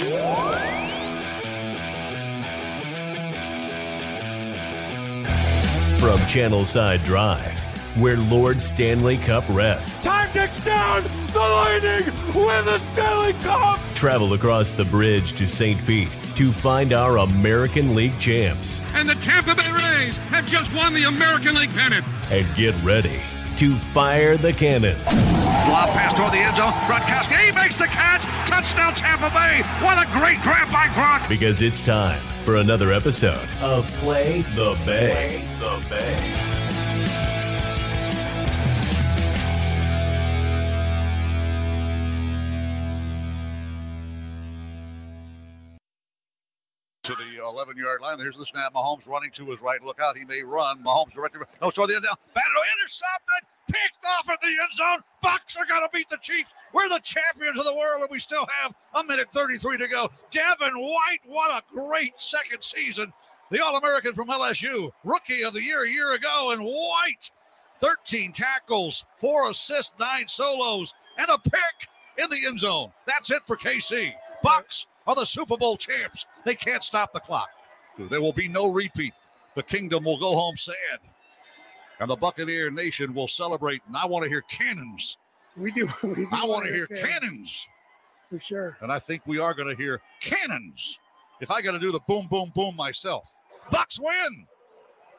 From Channelside Drive, where Lord Stanley Cup rests. Time ticks down. The Lightning win the Stanley Cup. Travel across the bridge to St. Pete to find our American League champs. And the Tampa Bay Rays have just won the American League pennant. And get ready to fire the cannons. Lob pass toward the end zone. Gronkowski, he makes the catch. Touchdown Tampa Bay. What a great grab by Gronk. Because it's time for another episode of Play the Bay. Play the Bay. 11 yard line. There's the snap. Mahomes running to his right. Look out. He may run. Mahomes directed. No, oh, throw the end down. Batted intercepted. Picked off in the end zone. Bucs are going to beat the Chiefs. We're the champions of the world, and we still have a minute 33 to go. Devin White, what a great second season. The All American from LSU, rookie of the year a year ago, and White, 13 tackles, four assists, nine solos, and a pick in the end zone. That's it for KC. Bucs are the Super Bowl champs. They can't stop the clock. There will be no repeat. The kingdom will go home sad. And the Buccaneer Nation will celebrate. And I want to hear cannons. We do. We do I want to hear understand, cannons. for sure. And I think we are going to hear cannons. If I got to do the boom, boom, boom myself. Bucs win.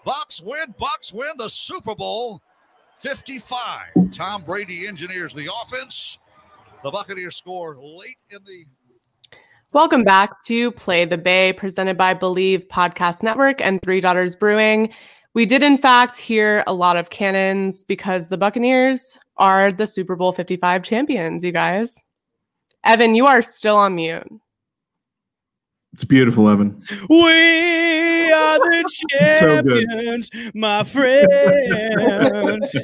Bucs win. Bucs win the Super Bowl 55. Tom Brady engineers the offense. The Buccaneers score late in the Welcome back to Play the Bay, presented by Believe Podcast Network and Three Daughters Brewing. We did, in fact, hear a lot of cannons because the Buccaneers are the Super Bowl 55 champions, you guys. Evan, you are still on mute. It's beautiful, Evan. We are the So champions, my friends.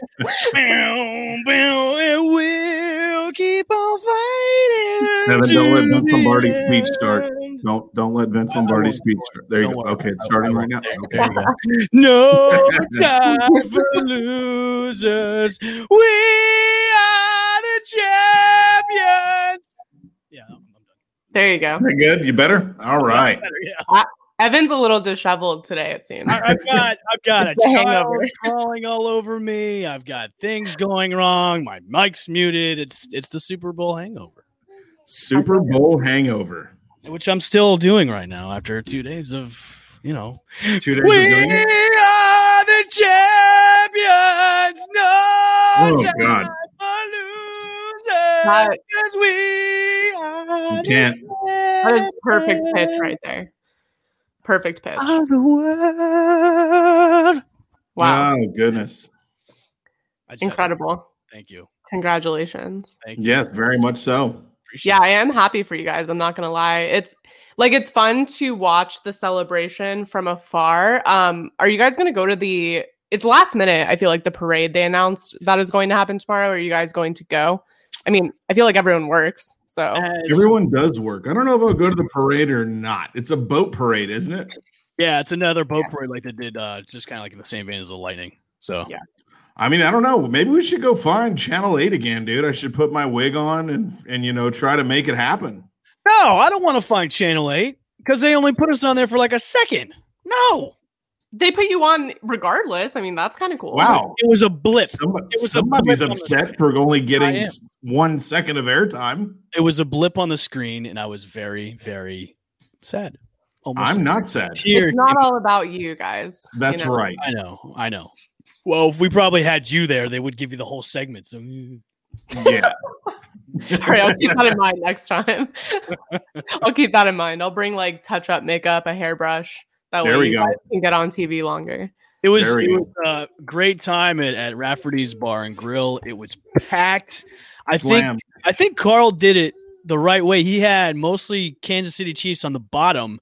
Bow, bow, and we'll keep on fighting. Evan, don't let to Vince Lombardi's speech start. Don't don't let Vince Lombardi's speech start. There you go. Okay, it's starting right now. Okay. There we go. No time for losers. We are the champions. Yeah, I'm I'm done. There you go. Very good. You better? All right. Better, yeah. Evan's a little disheveled today, it seems. I, I've got I've got a It's the child hangover. crawling all over me. I've got things going wrong. My mic's muted. It's it's the Super Bowl hangover, Super Bowl hangover. which I'm still doing right now after two days of you know. Two days We of doing are the champions. No Oh, God. for losers. 'cause we are You can't. That is perfect pitch right there. Perfect pitch. Of the world. Wow. Oh goodness. I just had to- Incredible. Thank you. Congratulations. Thank you. Yes, very much so. Appreciate Yeah, it. I am happy for you guys. I'm not gonna lie. It's like it's fun to watch the celebration from afar. Um, are you guys gonna go to the it's last minute, I feel like the parade they announced that is going to happen tomorrow. Are you guys going to go? I mean, I feel like everyone works. So As- Everyone does work. I don't know if I'll go to the parade or not. It's a boat parade, isn't it? Yeah, it's another boat parade like they did, uh, just kind of like in the same vein as the lightning. So Yeah. I mean, I don't know. Maybe we should go find Channel 8 again, dude. I should put my wig on and and you know try to make it happen. no, I don't want to find Channel Eight because they only put us on there for like a second. No, they put you on regardless. I mean, that's kind of cool. Wow. it was a blip. Somebody, It was a somebody's blip upset for only getting one second of airtime. It was a blip on the screen, and I was very, very sad. Almost I'm not sad. tear It's not all about you guys. you That's know? right. I know, I know. Well, if we probably had you there, they would give you the whole segment. So mm. Yeah. All right, I'll keep that in mind next time. I'll keep that in mind. I'll bring like touch up makeup, a hairbrush. That There way we you go. guys can get on TV longer. It was it go. was a great time at, at Rafferty's Bar and Grill. It was packed. I Slam. think I think Carl did it the right way. He had mostly Kansas City Chiefs on the bottom,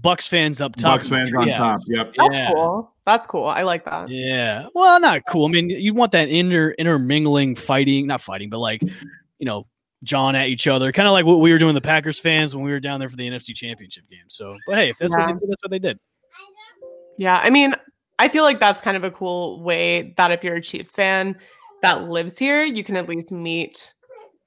Bucs fans up top. Bucs fans on Yeah. top. Yep. That's Yeah. cool. That's cool. I like that. Yeah. Well, not cool. I mean, you want that inter intermingling fighting, not fighting, but like, you know, John at each other, kind of like what we were doing the Packers fans when we were down there for the NFC Championship game. So, but hey, if that's what Yeah. they did, that's what they did. Yeah, I mean, I feel like that's kind of a cool way that if you're a Chiefs fan that lives here, you can at least meet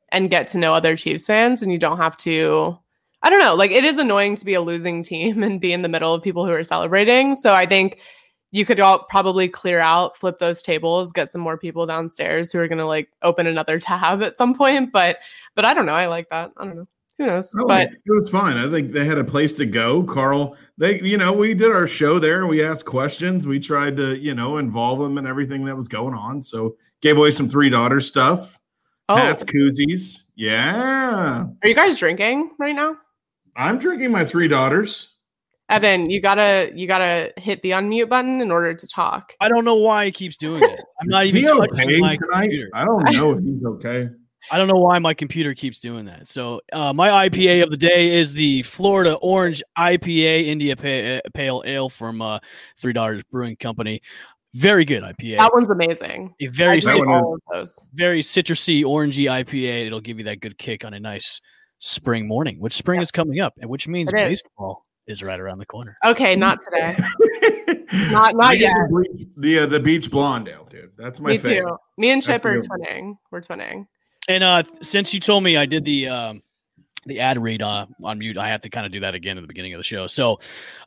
and get to know other Chiefs fans and you don't have to I don't know, like it is annoying to be a losing team and be in the middle of people who are celebrating. So I think you could all probably clear out, flip those tables, get some more people downstairs who are going to like open another tab at some point, but but I don't know, I like that. I don't know. Who knows? I but it. it was fine. I think they had a place to go. Carl, they, you know, we did our show there. We asked questions. We tried to, you know, involve them in everything that was going on. So gave away some three daughters stuff, oh, hats, koozies. Yeah, are you guys drinking right now? I'm drinking my three daughters. Evan, you gotta you gotta hit the unmute button in order to talk. I don't know why he keeps doing it. I'm not even okay my tonight? computer. I don't know if he's okay. I don't know why my computer keeps doing that. So uh, my IPA of the day is the Florida Orange IPA India Pa- Pale Ale from uh, Three Daughters Brewing Company. Very good IPA. That one's amazing. a very I That drink one is- all of those. very citrusy, orangey IPA. It'll give you that good kick on a nice spring morning, which spring is coming up, and which means It is. baseball is right around the corner. Okay, not today. Not not yet. The, the, uh, the beach blonde ale, dude. That's my Me favorite. too. Me and Chip That's are a twinning. We're twinning. And uh, since you told me I did the um, the ad read uh, on mute, I have to kind of do that again at the beginning of the show. So,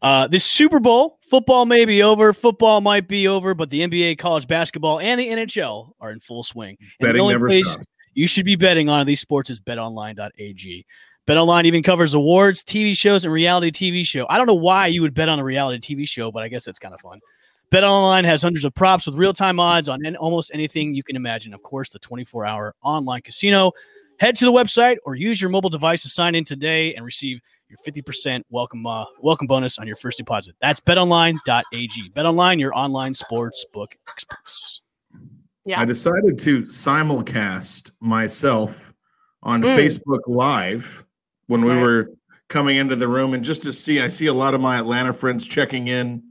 uh, this Super Bowl football may be over, football might be over, but the NBA, college basketball, and the NHL are in full swing. And the Betting only never place stops. you should be betting on these sports is betonline.ag. BetOnline even covers awards, TV shows, and reality TV show. I don't know why you would bet on a reality TV show, but I guess that's kind of fun. Bet Online has hundreds of props with real-time odds on an- almost anything you can imagine. Of course, the 24-hour online casino. Head to the website or use your mobile device to sign in today and receive your 50% welcome uh, welcome bonus on your first deposit. That's betonline.ag. BetOnline, your online sports book experts. Yeah. I decided to simulcast myself on Mm. Facebook Live when we were coming into the room, and just to see, I see a lot of my Atlanta friends checking in.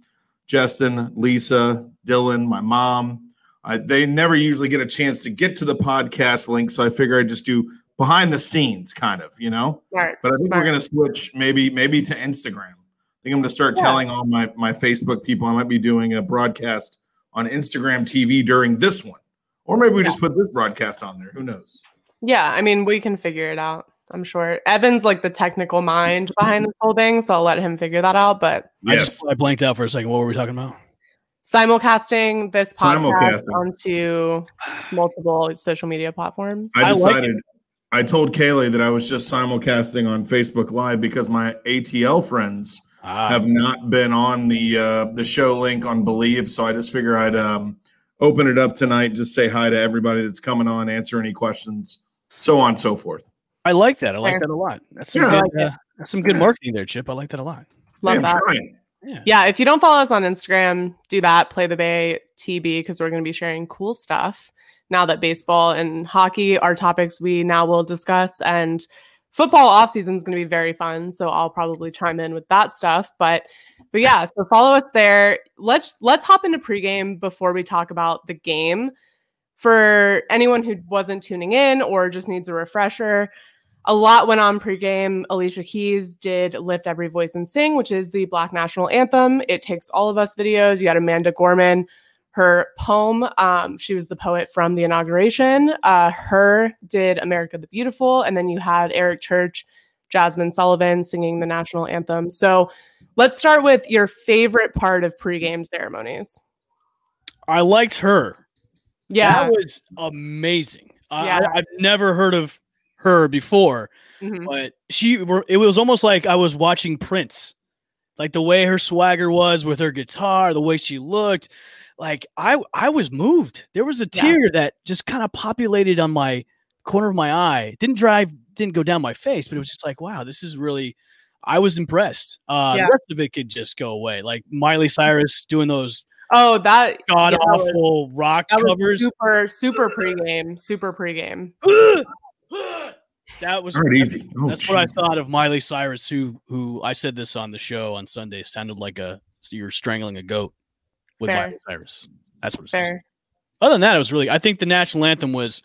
Justin, Lisa, Dylan, my mom. I, they never usually get a chance to get to the podcast link, so I figure I'd just do behind the scenes, kind of, you know. Smart. But I think Smart. we're going to switch maybe maybe to Instagram. I think I'm going to start Yeah. telling all my my Facebook people I might be doing a broadcast on Instagram TV during this one, or maybe we just put this broadcast on there. Who knows? Yeah, I mean, we can figure it out. I'm sure Evan's like the technical mind behind this whole thing, so I'll let him figure that out. But I Yes, just I blanked out for a second. What were we talking about? simulcasting this podcast Simulcasting. onto multiple social media platforms. I I like decided. I told Kaylee that I was just simulcasting on Facebook Live because my ATL friends Ah, have not been on the uh, the show link on Believe, so I just figure I'd um, open it up tonight, just say hi to everybody that's coming on, answer any questions, so on and so forth. I like that. I like Fair. that a lot. That's some Yeah, good. like uh, that's some good marketing there, Chip. I like that a lot. Love I'm that. trying. Yeah. Yeah, if you don't follow us on Instagram, do that. Play the Bay TB because we're going to be sharing cool stuff now that baseball and hockey are topics we now will discuss. And football off season is going to be very fun, so I'll probably chime in with that stuff. But but yeah, so follow us there. Let's let's hop into pregame before we talk about the game. For anyone who wasn't tuning in or just needs a refresher, a lot went on pregame. Alicia Keys did Lift Every Voice and Sing, which is the Black National Anthem. It takes all of us videos. You had Amanda Gorman, her poem. Um, she was the poet from the inauguration. Uh, her did America the Beautiful. And then you had Eric Church, Jazmine Sullivan singing the national anthem. So let's start with your favorite part of pregame ceremonies. I liked her. Yeah. That was amazing. Yeah. I, I've never heard of her before, Mhm. but she it was almost like I was watching Prince. Like the way her swagger was with her guitar, the way she looked. Like I I was moved. There was a Yeah. tear that just kind of populated on my corner of my eye. Didn't drive, didn't go down my face, but it was just like, wow, this is really. I was impressed. Uh, Yeah. The rest of it could just go away. Like Miley Cyrus doing those Oh, that god yeah, that was- awful rock that covers. super super pregame, super pregame. that was All right, easy. Oh, That's what I thought of Miley Cyrus, who who I said this on the show on Sunday sounded like a so you were strangling a goat with Fair. Miley Cyrus. That's what it Fair. like. Other than that, it was really. I think the national anthem was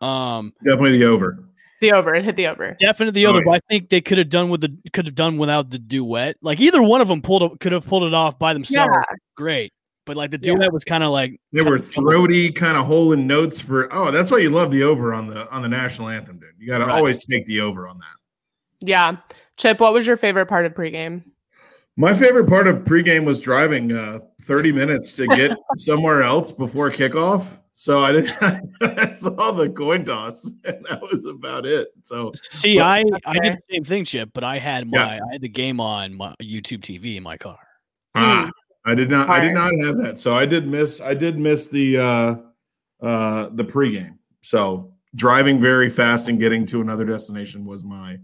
um Definitely the over. The over, it hit the over. definitely the Oh, other, yeah. but I think they could have done with the could have done without the duet. Like either one of them pulled it- could have pulled it off by themselves. Yeah. Great, but like the Yeah. duet was kind of like They were throaty, kind of holding notes for. Oh, that's why you love the over on the on the national anthem, dude. You got to Right. always take the over on that. Yeah. Chip, what was your favorite part of pregame? My favorite part of pregame was driving uh, 30 minutes to get somewhere else before kickoff. So I didn't. I saw the coin toss, and that was about it. So See, Well, I I did the same thing, Chip, but I had Yeah. my I had the game on my YouTube TV in my car. ah, I did not. I did not have that. So I did miss. I did miss the uh, uh, the pregame. So driving very fast and getting to another destination was my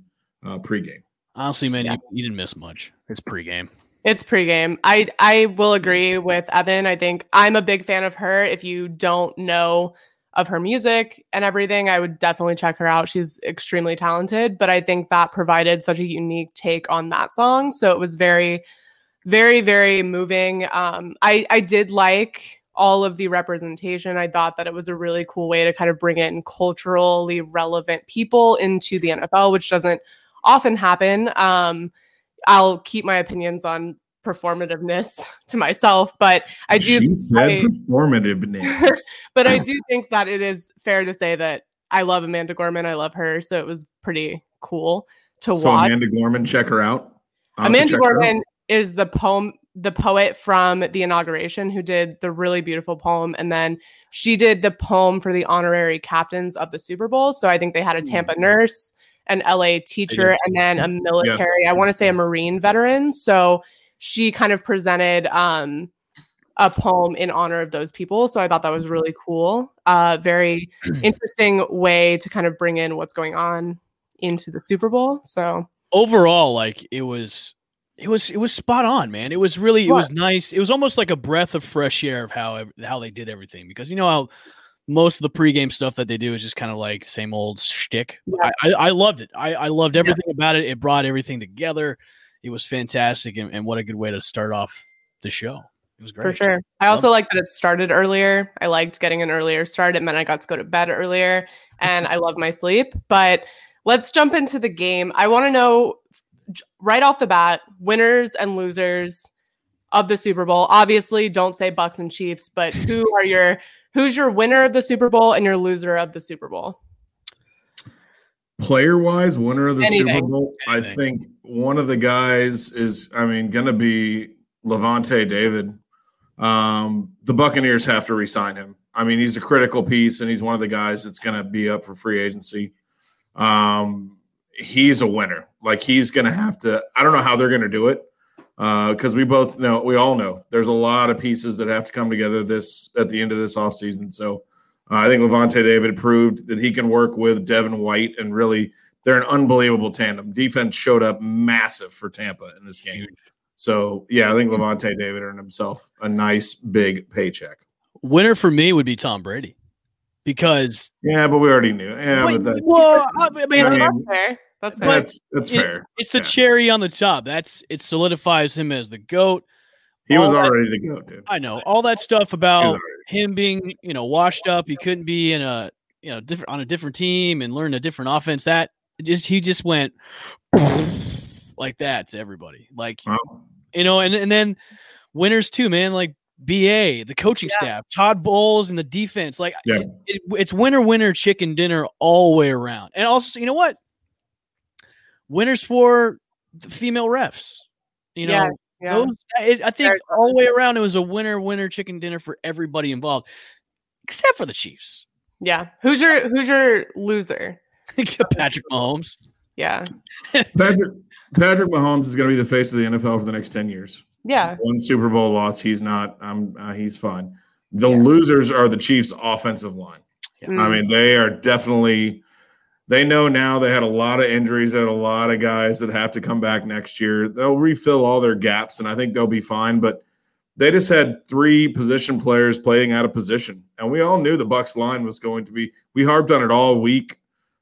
uh, pregame. Honestly, man, you, you didn't miss much. It's pregame. It's pregame. I I will agree with Evan. I think I'm a big fan of her. If you don't know of her music and everything, I would definitely check her out. She's extremely talented, but I think that provided such a unique take on that song. So it was very, very, very moving. Um, I I did like all of the representation. I thought that it was a really cool way to kind of bring in culturally relevant people into the NFL, which doesn't often happen. Um, I'll keep my opinions on performativeness to myself, but I do She said I- performativeness. but I do think that it is fair to say that I love Amanda Gorman. I love her, so it was pretty cool to so watch. Amanda Gorman, check her out. I'll Amanda. Gorman is the poem, the poet from the inauguration who did the really beautiful poem, and then she did the poem for the honorary captains of the Super Bowl. So I think they had a Tampa nurse, an LA teacher, and then a military. I want to say a Marine veteran. So she kind of presented um, a poem in honor of those people. So I thought that was really cool. Uh, very interesting way to kind of bring in what's going on into the Super Bowl. So Overall, like it was, it was, it was spot on, man. It was really, it was nice. It was almost like a breath of fresh air of how how they did everything because you know how most of the pregame stuff that they do is just kind of like same old shtick. Yeah. I, I, I loved it. I, I loved everything about it. It brought everything together. It was fantastic, and, and what a good way to start off the show. It was great For sure. I also like that it started earlier. I liked getting an earlier start. It meant I got to go to bed earlier and I love my sleep. But let's jump into the game. I want to know right off the bat winners and losers of the Super Bowl. Obviously, don't say Bucs and Chiefs, but who are your who's your winner of the Super Bowl and your loser of the Super Bowl? Player wise, winner of the Super Anything. Bowl, I think one of the guys is, I mean, going to be Lavonte David. Um, the Buccaneers have to resign him. I mean, he's a critical piece, and he's one of the guys that's going to be up for free agency. Um, he's a winner. Like he's going to have to. I don't know how they're going to do it because we both know, we all know, there's a lot of pieces that have to come together this at the end of this offseason. So uh, I think Lavonte David proved that he can work with Devin White, and really, they're an unbelievable tandem. Defense showed up massive for Tampa in this game. So yeah, I think Lavonte David earned himself a nice big paycheck. Winner for me would be Tom Brady because Yeah, but we already knew. Yeah, Wait, but that, well, I mean, I mean. That's fair. that's that's it- fair. it's the Yeah. cherry on the top. That's it solidifies him as the goat. He was all that- already the goat, dude. I know all that stuff about him being, you know, washed up. He couldn't be in a, you know, different on a different team and learn a different offense. That just he just went like that to everybody. Like Well, you know, and and then winners too, man. Like BA, the coaching Yeah. staff, Todd Bowles, and the defense. Like Yeah. it- it- it's winner, winner, chicken dinner all the way around. And also, you know what? Winners for the female refs. You know, Yeah, yeah. those. It, I think Very all the way around, it was a winner, winner, chicken dinner for everybody involved, except for the Chiefs. yeah. Who's your who's your loser? Patrick Mahomes. Yeah. Patrick Patrick Mahomes is going to be the face of the NFL for the next ten years. Yeah. One Super Bowl loss, he's not. I'm. Uh, he's fine. The losers are the Chiefs' offensive line. I Mm. mean, they are definitely. They know now they had a lot of injuries. They had a lot of guys that have to come back next year. They'll refill all their gaps, and I think they'll be fine. But they just had three position players playing out of position, and we all knew the Bucs line was going to be. We harped on it all week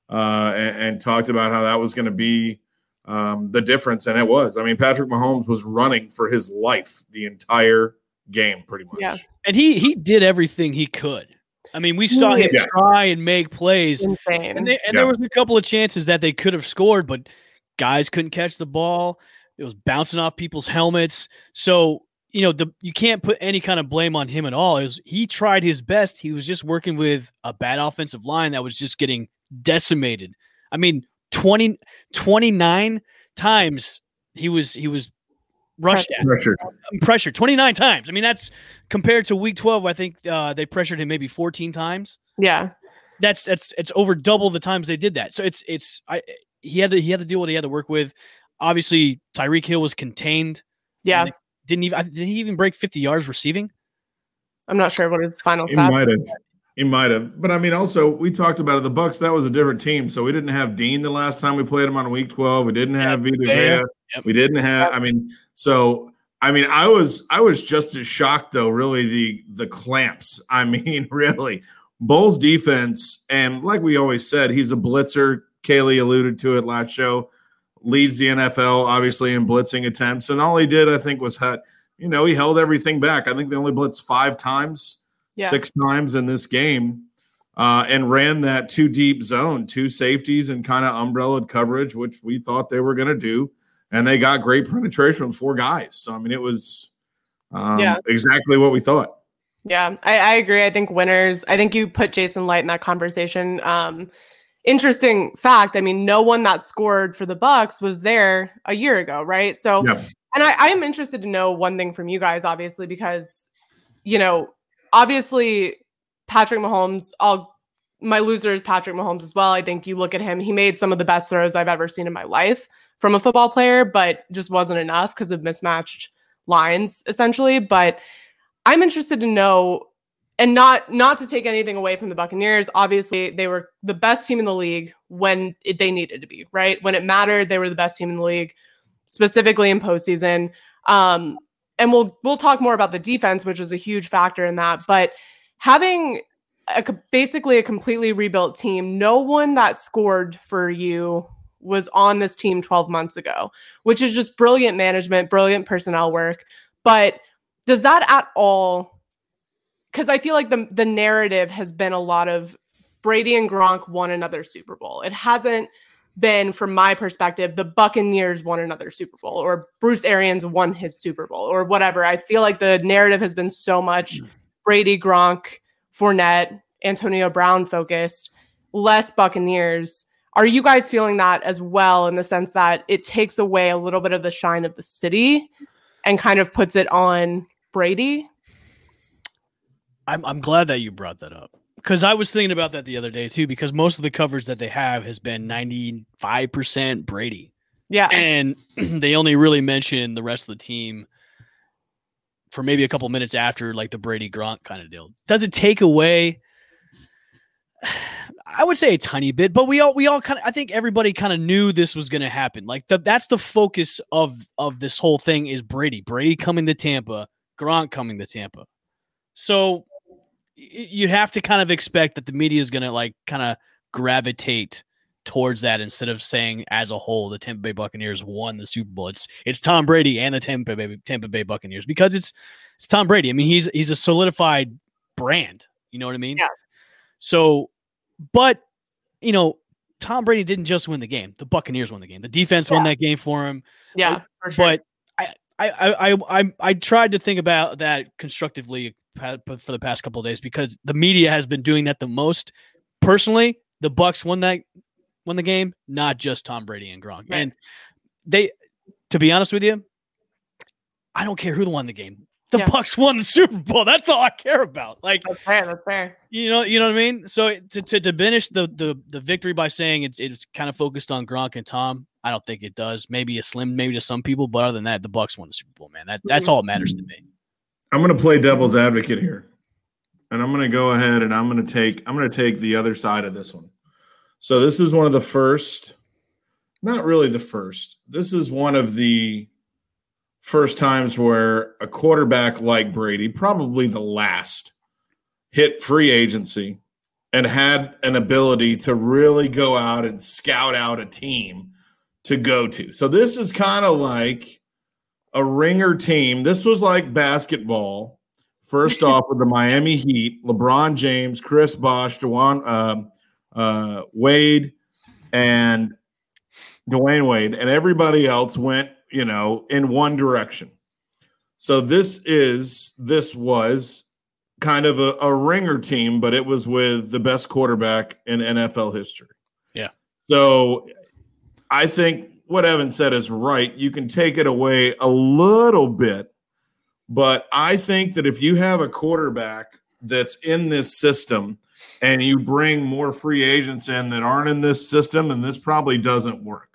uh, and, and talked about how that was going to be um, the difference, and it was. I mean, Patrick Mahomes was running for his life the entire game, pretty much. Yeah. And he he did everything he could. I mean, we saw him Yeah. try and make plays, Insane. and, they, and Yeah. there was a couple of chances that they could have scored, but guys couldn't catch the ball. It was bouncing off people's helmets. So you know, the, you can't put any kind of blame on him at all. It was, he tried his best. He was just working with a bad offensive line that was just getting decimated. I mean, 20, 29 times he was he was rushed at Pressure. pressure 29 times. I mean, that's compared to week 12. I think uh, they pressured him maybe 14 times. yeah. That's that's it's over double the times they did that. So it's it's I he had to he had to do what he had to work with. Obviously, Tyreek Hill was contained. Yeah. Didn't even did he even break 50 yards receiving? I'm not sure what his final He stat. might have. He might have. But I mean, also we talked about it. The Bucs. That was a different team. So we didn't have Dean the last time we played him on Week 12. We didn't have Vita Vea. Yep. We didn't have. I mean, so I mean, I was I was just as shocked though. Really, the the clamps. I mean, really, Bowles defense, and like we always said, he's a blitzer. Kaylee alluded to it last show. Leads the NFL obviously in blitzing attempts, and all he did, I think, was had you know he held everything back. I think they only blitzed five times, Yeah. six times in this game. Uh, and ran that two deep zone, two safeties, and kind of umbrella coverage, which we thought they were going to do and they got great penetration with four guys. So I mean, it was um, Yeah. exactly what we thought. Yeah, I, I agree. I think winners. I think you put Jason Licht in that conversation. Um, interesting fact. I mean, no one that scored for the Bucs was there a year ago, right? So, Yeah. and I, I am interested to know one thing from you guys, obviously, because you know, obviously, Patrick Mahomes. I'll my loser is Patrick Mahomes as well. I think you look at him; he made some of the best throws I've ever seen in my life from a football player, but just wasn't enough because of mismatched lines, essentially. But I'm interested to know and not not to take anything away from the Buccaneers. Obviously, they were the best team in the league when it, they needed to be, right? When it mattered, they were the best team in the league, specifically in postseason. Um, and we'll we'll talk more about the defense, which is a huge factor in that. But having a, basically a completely rebuilt team, no one that scored for you was on this team 12 months ago, which is just brilliant management, brilliant personnel work. But does that at all because I feel like the the narrative has been a lot of Brady and Gronk won another Super Bowl. It hasn't been, from my perspective, the Buccaneers won another Super Bowl or Bruce Arians won his Super Bowl or whatever. I feel like the narrative has been so much hmm. Brady, Gronk, Fournette, Antonio Brown focused, less Buccaneers. Are you guys feeling that as well in the sense that it takes away a little bit of the shine of the city and kind of puts it on Brady? I'm I'm glad that you brought that up because I was thinking about that the other day too. Because most of the coverage that they have has been 95 percent Brady, Yeah. and they only really mention the rest of the team for maybe a couple minutes after like the Brady Gronk kind of deal. Does it take away? I would say a tiny bit, but we all we all kind of I think everybody kind of knew this was going to happen. Like the, that's the focus of of this whole thing is Brady. Brady coming to Tampa, Gronk coming to Tampa. So you'd have to kind of expect that the media is going to like kind of gravitate towards that instead of saying as a whole the Tampa Bay Buccaneers won the Super Bowl. It's it's Tom Brady and the Tampa Bay Tampa Bay Buccaneers because it's it's Tom Brady. I mean, he's he's a solidified brand. You know what I mean? Yeah. So, but you know, Tom Brady didn't just win the game. The Buccaneers won the game. The defense won that game for him. Yeah, for sure. But I, I, I, I, I, tried to think about that constructively for the past couple of days because the media has been doing that the most. Personally, the Bucs won that won the game, not just Tom Brady and Gronk. Right. And they, to be honest with you, I don't care who won the game. The Yeah. Bucs won the Super Bowl. That's all I care about. Like that's fair. That's fair. you know, you know what I mean. So to, to diminish the the the victory by saying it's it's kind of focused on Gronk and Tom, I don't think it does. Maybe a slim, maybe to some people, but other than that, the Bucs won the Super Bowl, man. That that's mm-hmm. all that matters to me. I'm going to play devil's advocate here. and I'm going to go ahead and I'm going to take I'm going to take the other side of this one. So this is one of the first, not really the first. This is one of the first times where a quarterback like Brady, probably the last, hit free agency and had an ability to really go out and scout out a team to go to. So this is kind of like a ringer team. This was like basketball. First off, with the Miami Heat, LeBron James, Chris Bosh, Dewan, uh, uh, Wade, and Dwyane Wade, and everybody else went, you know, in one direction. So this is this was kind of a, a ringer team, but it was with the best quarterback in NFL history. Yeah. So I think what Evan said is right. You can take it away a little bit, but I think that if you have a quarterback that's in this system and you bring more free agents in that aren't in this system, and this probably doesn't work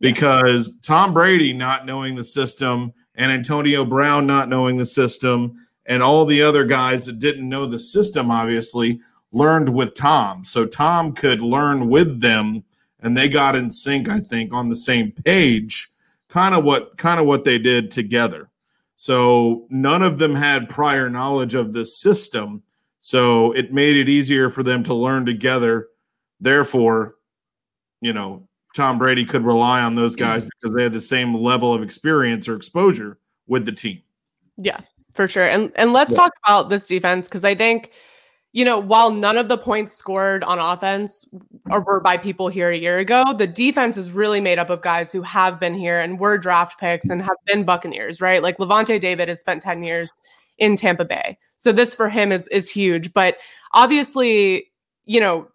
because Tom Brady not knowing the system and Antonio Brown not knowing the system and all the other guys that didn't know the system obviously learned with Tom. So Tom could learn with them and they got in sync I think on the same page kind of what kind of what they did together. So none of them had prior knowledge of the system, so it made it easier for them to learn together. Therefore, you know, Tom Brady could rely on those guys because they had the same level of experience or exposure with the team. Yeah, for sure. And and let's Yeah. talk about this defense because I think, you know, while none of the points scored on offense are, were by people here a year ago, the defense is really made up of guys who have been here and were draft picks and have been Buccaneers, right? Like Lavonte David has spent 10 years in Tampa Bay. So this for him is is huge. But obviously, you know,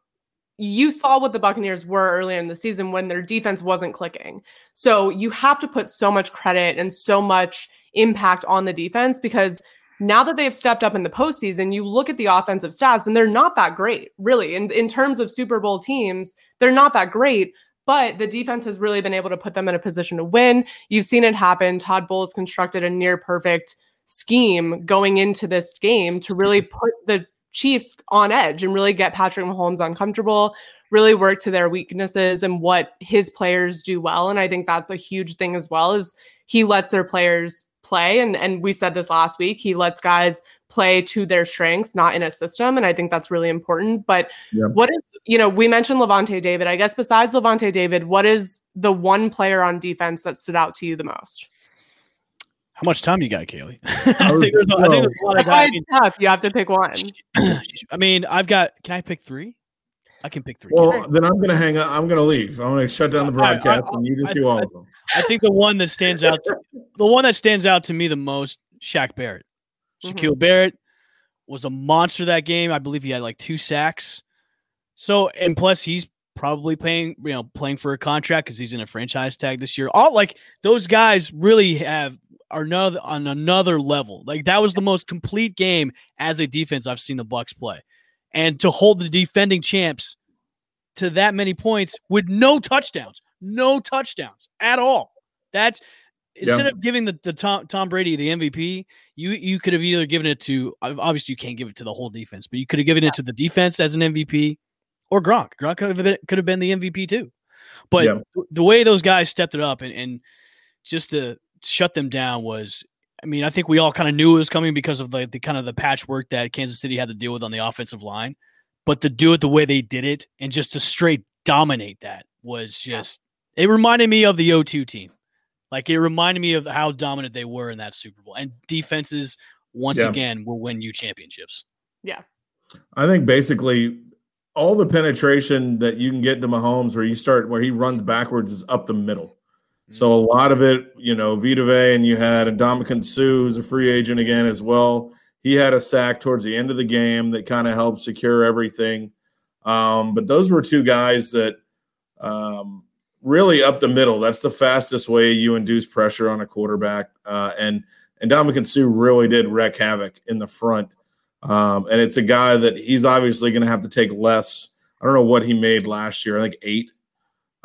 you saw what the Buccaneers were earlier in the season when their defense wasn't clicking. So you have to put so much credit and so much impact on the defense because now that they've stepped up in the postseason, you look at the offensive stats and they're not that great, really. In, in terms of Super Bowl teams, they're not that great, but the defense has really been able to put them in a position to win. You've seen it happen. Todd Bowles constructed a near perfect scheme going into this game to really put the Chiefs on edge and really get Patrick Mahomes uncomfortable, really work to their weaknesses and what his players do well. And I think that's a huge thing as well is he lets their players play. And and we said this last week, he lets guys play to their strengths, not in a system. And I think that's really important. But Yeah. what is, you know, we mentioned Lavonte David. I guess besides Lavonte David, what is the one player on defense that stood out to you the most? How much time you got, Kaylee? I, think there's, a- I think there's a lot of time. it's tough. You have to pick one. I mean, I've got. Can I pick three? I can pick three. Well, then I'm going to hang up. I'm going to leave. I'm going to shut down the I- I- broadcast, and you just I- do all I- of them. I think the one that stands out, to, the one that stands out to me the most, Shaq Barrett. Shaquille mm-hmm. Barrett was a monster that game. I believe he had like two sacks. So, and plus he's probably paying, you know, playing for a contract because he's in a franchise tag this year. All like those guys really have are another on another level. Like that was the most complete game as a defense I've seen the Bucs play, and to hold the defending champs to that many points with no touchdowns, no touchdowns at all. That's instead Yeah. of giving the, the Tom, Tom Brady the MVP, you you could have either given it to obviously you can't give it to the whole defense, but you could have given it to the defense as an MVP or Gronk. Gronk could have been, could have been the MVP too. But Yeah. the way those guys stepped it up and, and just to shut them down was I mean, I think we all kind of knew it was coming because of the, the kind of the patchwork that Kansas City had to deal with on the offensive line. But to do it the way they did it and just to straight dominate that was just it reminded me of the O2 team. Like it reminded me of how dominant they were in that Super Bowl. And defenses once Yeah. again will win you championships. Yeah. I think basically all the penetration that you can get to Mahomes, where you start where he runs backwards, is up the middle. So a lot of it, you know, Vita Vea and you had Ndamukong Suh, who's a free agent again as well. He had a sack towards the end of the game that kind of helped secure everything. Um, but those were two guys that um, really up the middle. That's the fastest way you induce pressure on a quarterback. Uh, and and Ndamukong Suh really did wreak havoc in the front. Um, and it's a guy that he's obviously going to have to take less. I don't know what he made last year. I think eight.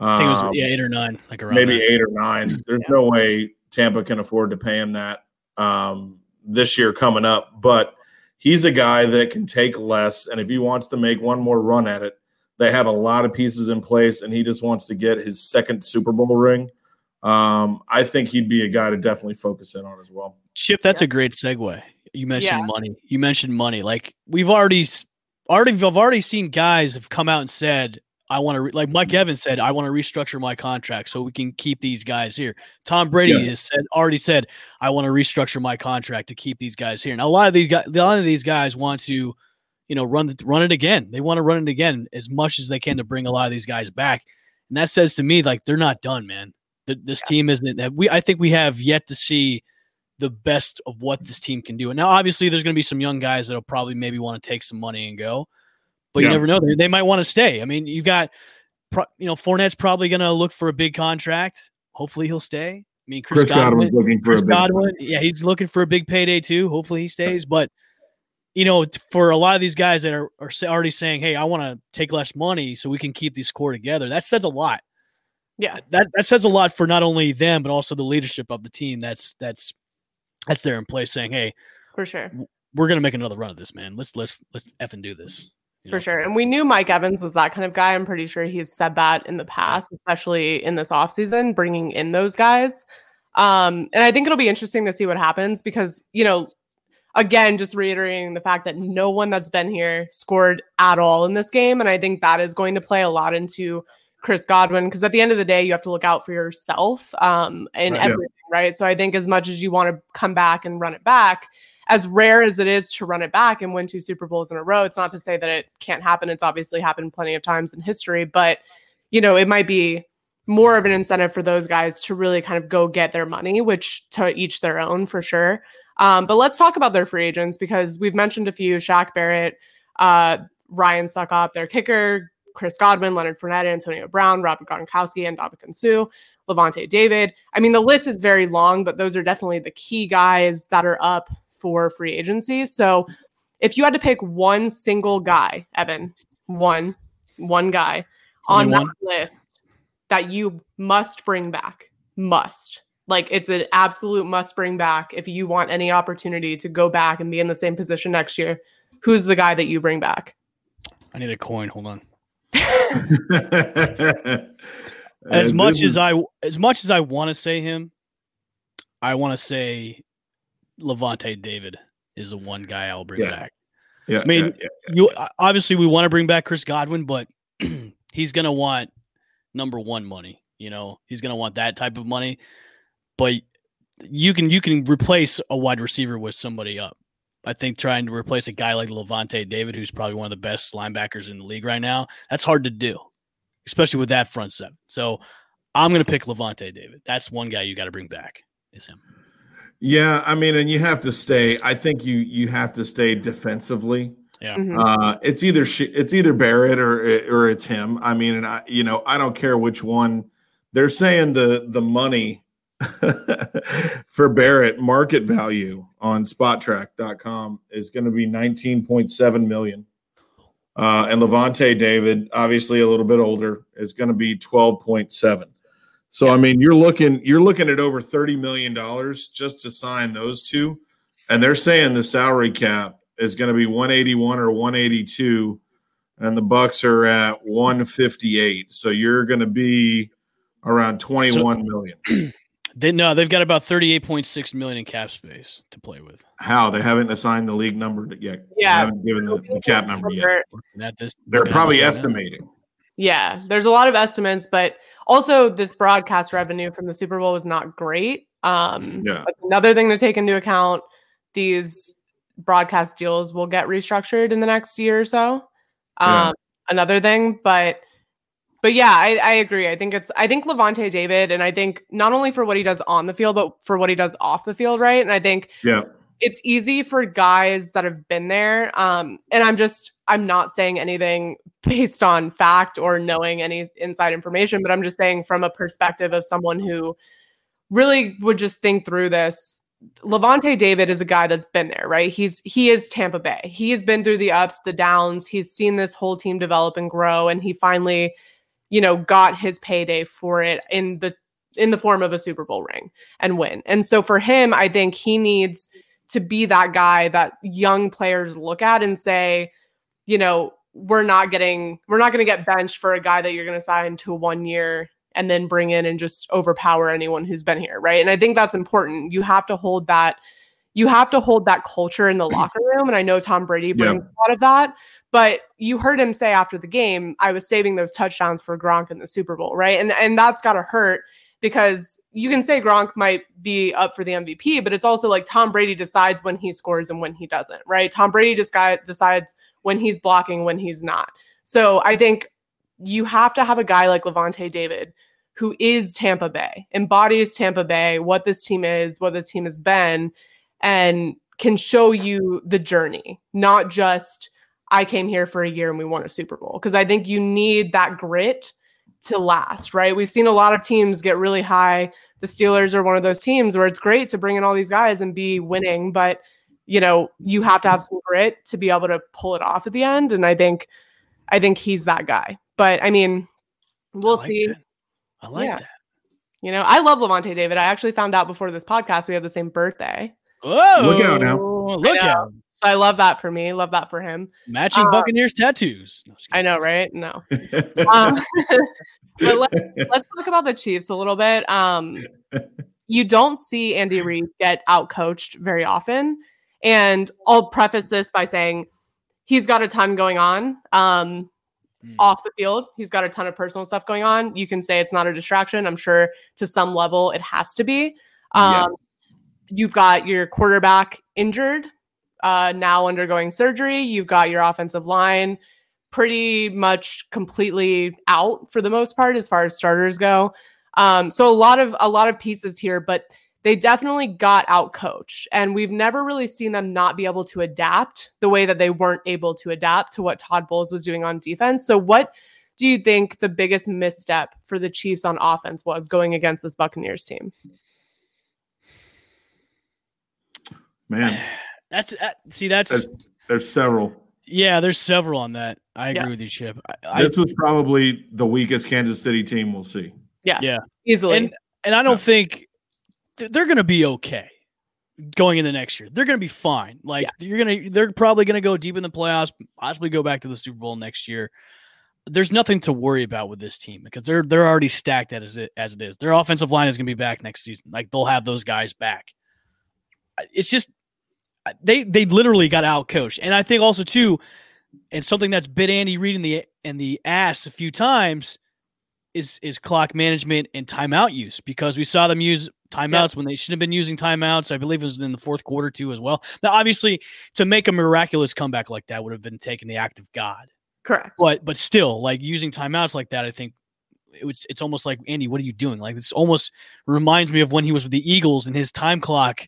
I think it was Um, yeah, eight or nine, like around maybe that. eight or nine. There's no way Tampa can afford to pay him that um, this year coming up. But he's a guy that can take less, and if he wants to make one more run at it, they have a lot of pieces in place, and he just wants to get his second Super Bowl ring. Um, I think he'd be a guy to definitely focus in on as well. Chip, that's Yeah. a great segue. You mentioned Yeah. money. You mentioned money. Like we've already, s- already, I've already seen guys have come out and said, "I want to." Re-, like Mike mm-hmm. Evans said, "I want to restructure my contract so we can keep these guys here." Tom Brady Yeah. has said, already said, "I want to restructure my contract to keep these guys here." Now a lot of these guys, a lot of these guys want to, you know, run run it again. They want to run it again as much as they can to bring a lot of these guys back, and that says to me like they're not done, man. Th- This team isn't. that We I think we have yet to see the best of what this team can do. And now, obviously, there's going to be some young guys that'll probably maybe want to take some money and go, but you never know. They, they might want to stay. I mean, you've got, pro, you know, Fournette's probably going to look for a big contract. Hopefully, he'll stay. I mean, Chris, Chris Godwin, Godwin's looking for Chris a big Godwin, yeah, he's looking for a big payday too. Hopefully, he stays. But you know, for a lot of these guys that are, are already saying, "Hey, I want to take less money so we can keep these core together," that says a lot Yeah. that that says a lot for not only them but also the leadership of the team that's that's that's there in place saying hey For sure. we're gonna make another run of this man let's let's let's effing do this you For know? sure. And we knew Mike Evans was that kind of guy. I'm pretty sure he's said that in the past, especially in this offseason, bringing in those guys. Um, and I think it'll be interesting to see what happens because, you know, again, just reiterating the fact that no one that's been here scored at all in this game. And I think that is going to play a lot into Chris Godwin because at the end of the day, you have to look out for yourself um, in Right. Yeah. everything, right? So I think as much as you want to come back and run it back, as rare as it is to run it back and win two Super Bowls in a row, it's not to say that it can't happen. It's obviously happened plenty of times in history, but you know, it might be more of an incentive for those guys to really kind of go get their money, which to each their own for sure. Um, but let's talk about their free agents because we've mentioned a few: Shaq Barrett, uh, Ryan Succop, their kicker, Chris Godwin, Leonard Fournette, Antonio Brown, Robert Gronkowski, and Ndamukong Suh, Lavonte David. I mean, the list is very long, but those are definitely the key guys that are up for free agency. So, if you had to pick one single guy, Evan, one, one guy on Only that one? list that you must bring back, must like it's an absolute must bring back if you want any opportunity to go back and be in the same position next year. Who's the guy that you bring back? i need a coin hold on as as much as i as much as i want to say him i want to say lavonte david is the one guy i'll bring Yeah. back yeah, I mean, yeah, you obviously we want to bring back Chris Godwin, but he's gonna want number one money. You know, he's gonna want that type of money. But you can you can replace a wide receiver with somebody up. I think trying to replace a guy like Lavonte David, who's probably one of the best linebackers in the league right now, that's hard to do, especially with that front seven. So I'm gonna pick Lavonte David. That's one guy you got to bring back. Is him. Yeah, I mean, and you have to stay. I think you you have to stay defensively. Yeah. Mhm. Uh, it's either sh- it's either Barrett or or it's him. I mean, and I you know I don't care which one. They're saying the the money for Barrett market value on Spotrac.com is going to be 19.7 million. Uh, and Lavonte David, obviously a little bit older, is going to be 12.7. So I mean, you're looking you're looking at over 30 million dollars just to sign those two, and they're saying the salary cap is going to be 181 or 182, and the Bucs are at 158. So you're going to be around 21 million. They no, they've got about 38.6 million in cap space to play with. How they haven't assigned the league number yet? they haven't given the, the cap number yet. At this, they're probably this now. estimating. Yeah, there's a lot of estimates, but also this broadcast revenue from the Super Bowl was not great. Um, Yeah. another thing to take into account: these broadcast deals will get restructured in the next year or so. Um, Yeah. Another thing, but but yeah, I, I agree. I think it's I think Lavonte David, and I think not only for what he does on the field, but for what he does off the field, right? And I think Yeah. it's easy for guys that have been there um and i'm just i'm not saying anything based on fact or knowing any inside information but i'm just saying from a perspective of someone who really would just think through this. Lavonte david is a guy that's been there right? He's he is tampa bay. He has been through the ups the downs. He's seen this whole team develop and grow and he finally you know got his payday for it in the in the form of a super bowl ring and win. And so for him i think he needs to be that guy that young players look at and say, you know, we're not getting we're not going to get benched for a guy that you're going to sign to one year and then bring in and just overpower anyone who's been here, right? And I think that's important. You have to hold that you have to hold that culture in the locker room and I know Tom Brady brings a lot of that, but you heard him say after the game, I was saving those touchdowns for Gronk in the Super Bowl, right? And and that's got to hurt because you can say Gronk might be up for the MVP, but it's also like Tom Brady decides when he scores and when he doesn't, right? Tom Brady just decides when he's blocking, when he's not. So I think you have to have a guy like Lavonte David who is Tampa Bay, embodies Tampa Bay, what this team is, what this team has been, and can show you the journey, not just I came here for a year and we won a Super Bowl. Because I think you need that grit to last, right? We've seen a lot of teams get really high. The Steelers are one of those teams where it's great to bring in all these guys and be winning, but you know, you have to have some grit to be able to pull it off at the end. And I think I think he's that guy. But I mean, we'll I like see. that. I like Yeah. that. You know, I love Lavonte David. I actually found out before this podcast we have the same birthday. Oh, Look out now. Look out! So I love that for me. Love that for him. Matching Uh, Buccaneers tattoos. No, I know, right? No. Um, but let's, let's talk about the Chiefs a little bit. Um, you don't see Andy Reid get outcoached very often. And I'll preface this by saying he's got a ton going on um, Hmm. off the field. He's got a ton of personal stuff going on. You can say it's not a distraction. I'm sure to some level it has to be. Um, Yes. You've got your quarterback injured, uh, now undergoing surgery. You've got your offensive line pretty much completely out for the most part as far as starters go. Um, so a lot of a lot of pieces here, but they definitely got out coached, and we've never really seen them not be able to adapt the way that they weren't able to adapt to what Todd Bowles was doing on defense. So what do you think the biggest misstep for the Chiefs on offense was going against this Buccaneers team? Man, That's uh, see. That's there's, there's several. yeah. There's several on that. I agree Yeah. with you, Chip. I, I, This was probably the weakest Kansas City team we'll see. Yeah, yeah, easily. and and I don't Yeah. think th- they're going to be okay going into next year. They're going to be fine. Like you're going to, they're probably going to go deep in the playoffs, possibly go back to the Super Bowl next year. There's nothing to worry about with this team because they're they're already stacked as it as it is. Their offensive line is going to be back next season. Like they'll have those guys back. It's just they they literally got out coached, and I think also too, and something that's bit Andy Reid in the in the ass a few times is is clock management and timeout use because we saw them use timeouts when they shouldn't have been using timeouts. I believe it was in the fourth quarter too as well. Now, obviously, to make a miraculous comeback like that would have been taking the act of God. Correct. But but still, like using timeouts like that, I think it was it's almost like Andy, what are you doing? Like this almost reminds me of when he was with the Eagles and his time clock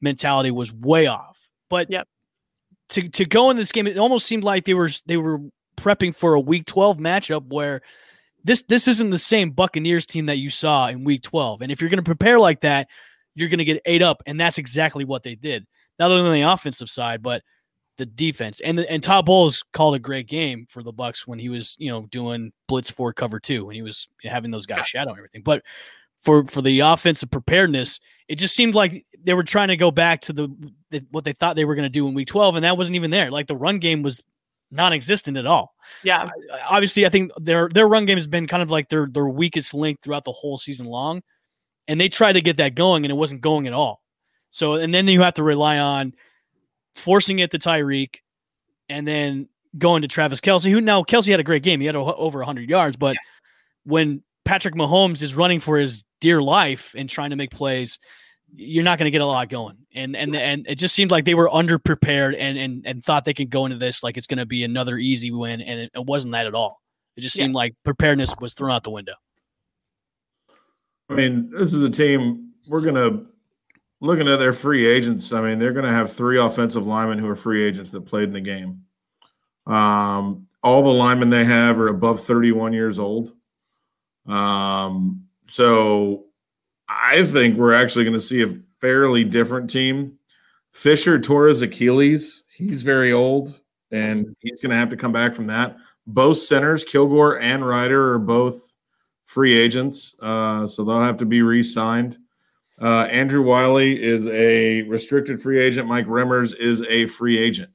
mentality was way off. But Yep. to to go in this game, it almost seemed like they were they were prepping for a week 12 matchup where this this isn't the same Buccaneers team that you saw in week 12. And if you're going to prepare like that, you're going to get ate up. And that's exactly what they did. Not only on the offensive side, but the defense. And the, and Todd Bowles called a great game for the Bucs when he was, you know, doing blitz for cover two when he was having those guys shadow and everything. But for for the offensive preparedness, it just seemed like they were trying to go back to the, the what they thought they were going to do in week 12 and that wasn't even there. Like the run game was non-existent at all Yeah. obviously I think their their run game has been kind of like their their weakest link throughout the whole season long. And they tried to get that going and it wasn't going at all. So and then you have to rely on forcing it to Tyreek and then going to Travis Kelce, who now Kelce had a great game. He had o- over 100 yards, but when Patrick Mahomes is running for his dear life and trying to make plays, you're not going to get a lot going. And and and it just seemed like they were underprepared and and and thought they could go into this like it's going to be another easy win, and it, it wasn't that at all. It just Yeah. seemed like preparedness was thrown out the window. I mean, this is a team we're gonna looking at their free agents. I mean, they're gonna have three offensive linemen who are free agents that played in the game. Um, all the linemen they have are above 31 years old. Um, so I think we're actually going to see a fairly different team. Fisher tore his Achilles. He's very old, and he's going to have to come back from that. Both centers, Kilgore and Reiter, are both free agents, uh, so they'll have to be re-signed. Uh, Andrew Wylie is a restricted free agent. Mike Remmers is a free agent.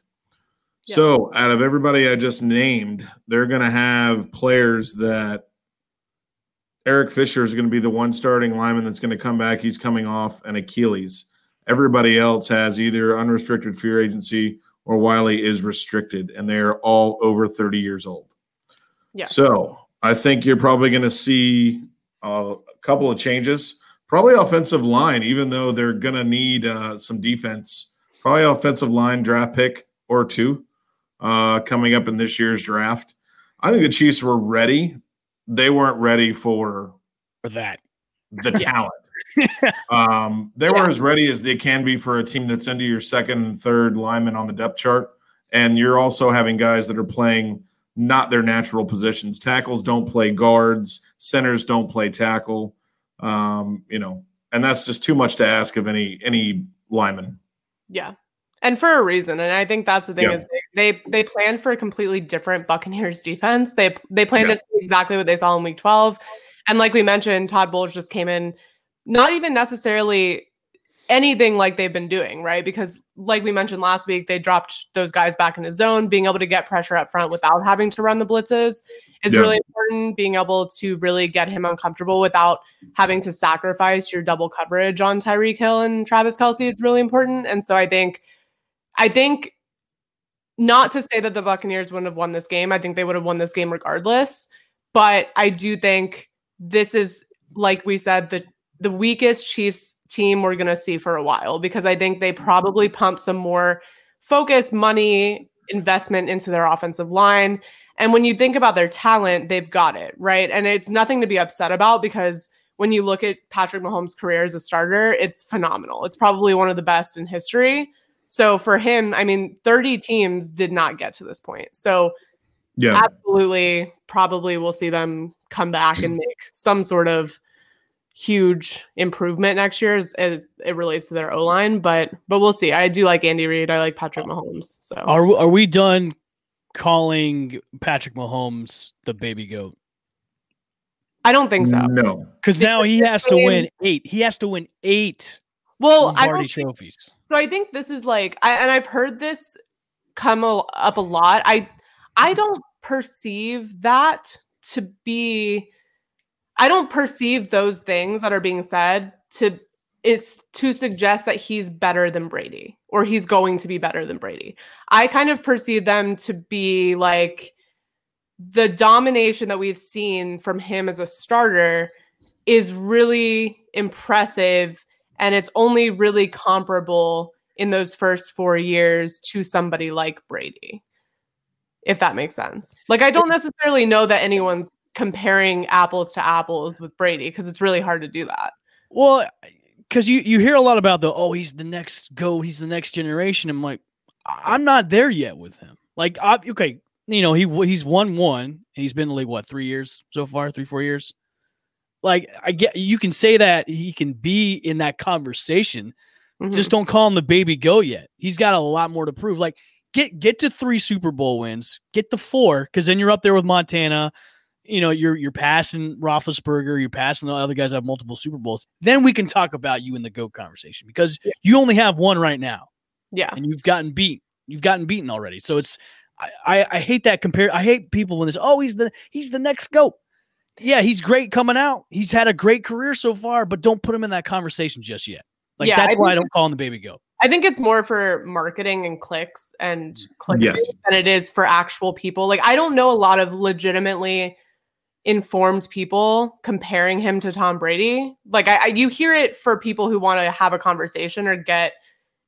So, out of everybody I just named, they're going to have players that Eric Fisher is going to be the one starting lineman that's going to come back. He's coming off an Achilles. Everybody else has either unrestricted free agency or Wylie is restricted, and they're all over 30 years old. Yeah. So, I think you're probably going to see a couple of changes. Probably offensive line, even though they're going to need uh, some defense. Probably offensive line draft pick or two uh, coming up in this year's draft. I think the Chiefs were ready. They weren't ready for For that. the talent. um, they were as ready as they can be for a team that's into your second and third lineman on the depth chart. And you're also having guys that are playing not their natural positions. Tackles don't play guards, centers don't play tackle. Um, you know, and that's just too much to ask of any any lineman. Yeah. And for a reason. And I think that's the thing Yeah. is they, they they planned for a completely different Buccaneers defense. They they planned Yeah. to see exactly what they saw in week 12. And like we mentioned, Todd Bowles just came in not even necessarily anything like they've been doing, right? Because like we mentioned last week, they dropped those guys back in the zone, being able to get pressure up front without having to run the blitzes is Yeah. really important. Being able to really get him uncomfortable without having to sacrifice your double coverage on Tyreek Hill and Travis Kelce is really important. And so I think, I think not to say that the Buccaneers wouldn't have won this game. I think they would have won this game regardless. But I do think this is, like we said, the the weakest Chiefs team we're to see for a while because I think they probably pump some more focus, money, investment into their offensive line. And when you think about their talent, they've got it, right? And it's nothing to be upset about because when you look at Patrick Mahomes' career as a starter, it's phenomenal. It's probably one of the best in history. So for him, I mean, 30 teams did not get to this point. So Yeah. absolutely, probably we'll see them come back and make some sort of huge improvement next year as, as it relates to their O line. But but we'll see. I do like Andy Reid. I like Patrick Mahomes. So Are we- are we done calling Patrick Mahomes the baby goat? I don't think so. No. Because now he has to win eight. He has to win eight Well, I Lombardi don't think trophies. So I think this is like, I, and I've heard this come a, up a lot. I I don't perceive that to be. I don't perceive those things that are being said to is to suggest that he's better than Brady or he's going to be better than Brady. I kind of perceive them to be like the domination that we've seen from him as a starter is really impressive and it's only really comparable in those first four years to somebody like Brady, if that makes sense. Like, I don't necessarily know that anyone's comparing apples to apples with Brady because it's really hard to do that. Well, because you you hear a lot about the oh he's the next go he's the next generation. I'm like I'm not there yet with him. Like I, okay, you know he he's won one. and He's been in the league what three years so far, three four years. Like I get you can say that he can be in that conversation. Mhm. Just don't call him the baby go yet. He's got a lot more to prove. Like get get to three Super Bowl wins, get the four, because then you're up there with Montana. You know, you're you're passing Roethlisberger, you're passing the other guys that have multiple Super Bowls. Then we can talk about you in the GOAT conversation because you only have one right now, yeah. and you've gotten beat. You've gotten beaten already. So it's I, I, I hate that compare. I hate people when this. Oh, he's the he's the next GOAT. Yeah, he's great coming out. He's had a great career so far, but don't put him in that conversation just yet. Like Yeah, that's I why I don't call him the baby goat. I think it's more for marketing and clicks and mm. clicks Yes. than it is for actual people. Like I don't know a lot of legitimately informed people comparing him to Tom Brady. Like I, I you hear it for people who want to have a conversation or get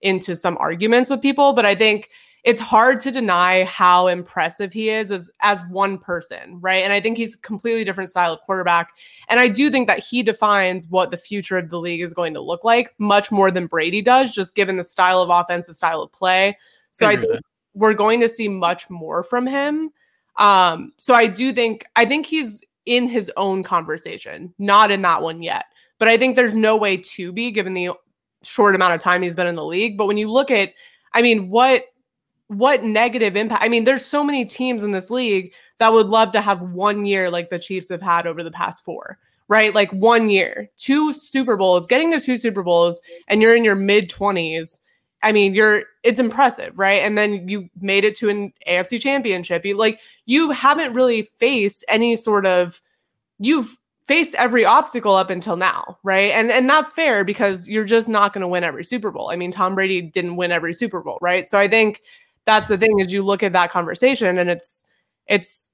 into some arguments with people, but I think it's hard to deny how impressive he is as as one person, right? And I think he's a completely different style of quarterback. And I do think that he defines what the future of the league is going to look like much more than Brady does, just given the style of offense, the style of play. So I with think we're going to see much more from him. Um, so I do think I think he's in his own conversation, not in that one yet. But I think there's no way to be given the short amount of time he's been in the league. But when you look at, I mean, what what negative impact? I mean, there's so many teams in this league that would love to have one year like the Chiefs have had over the past four, right? Like one year, two Super Bowls, getting to two Super Bowls, and you're in your mid 20s. I mean, you're it's impressive, right? And then you made it to an AFC championship. You like you haven't really faced any sort of you've faced every obstacle up until now, right? And and that's fair because you're just not going to win every Super Bowl. I mean, Tom Brady didn't win every Super Bowl, right? So I think that's the thing is you look at that conversation and it's it's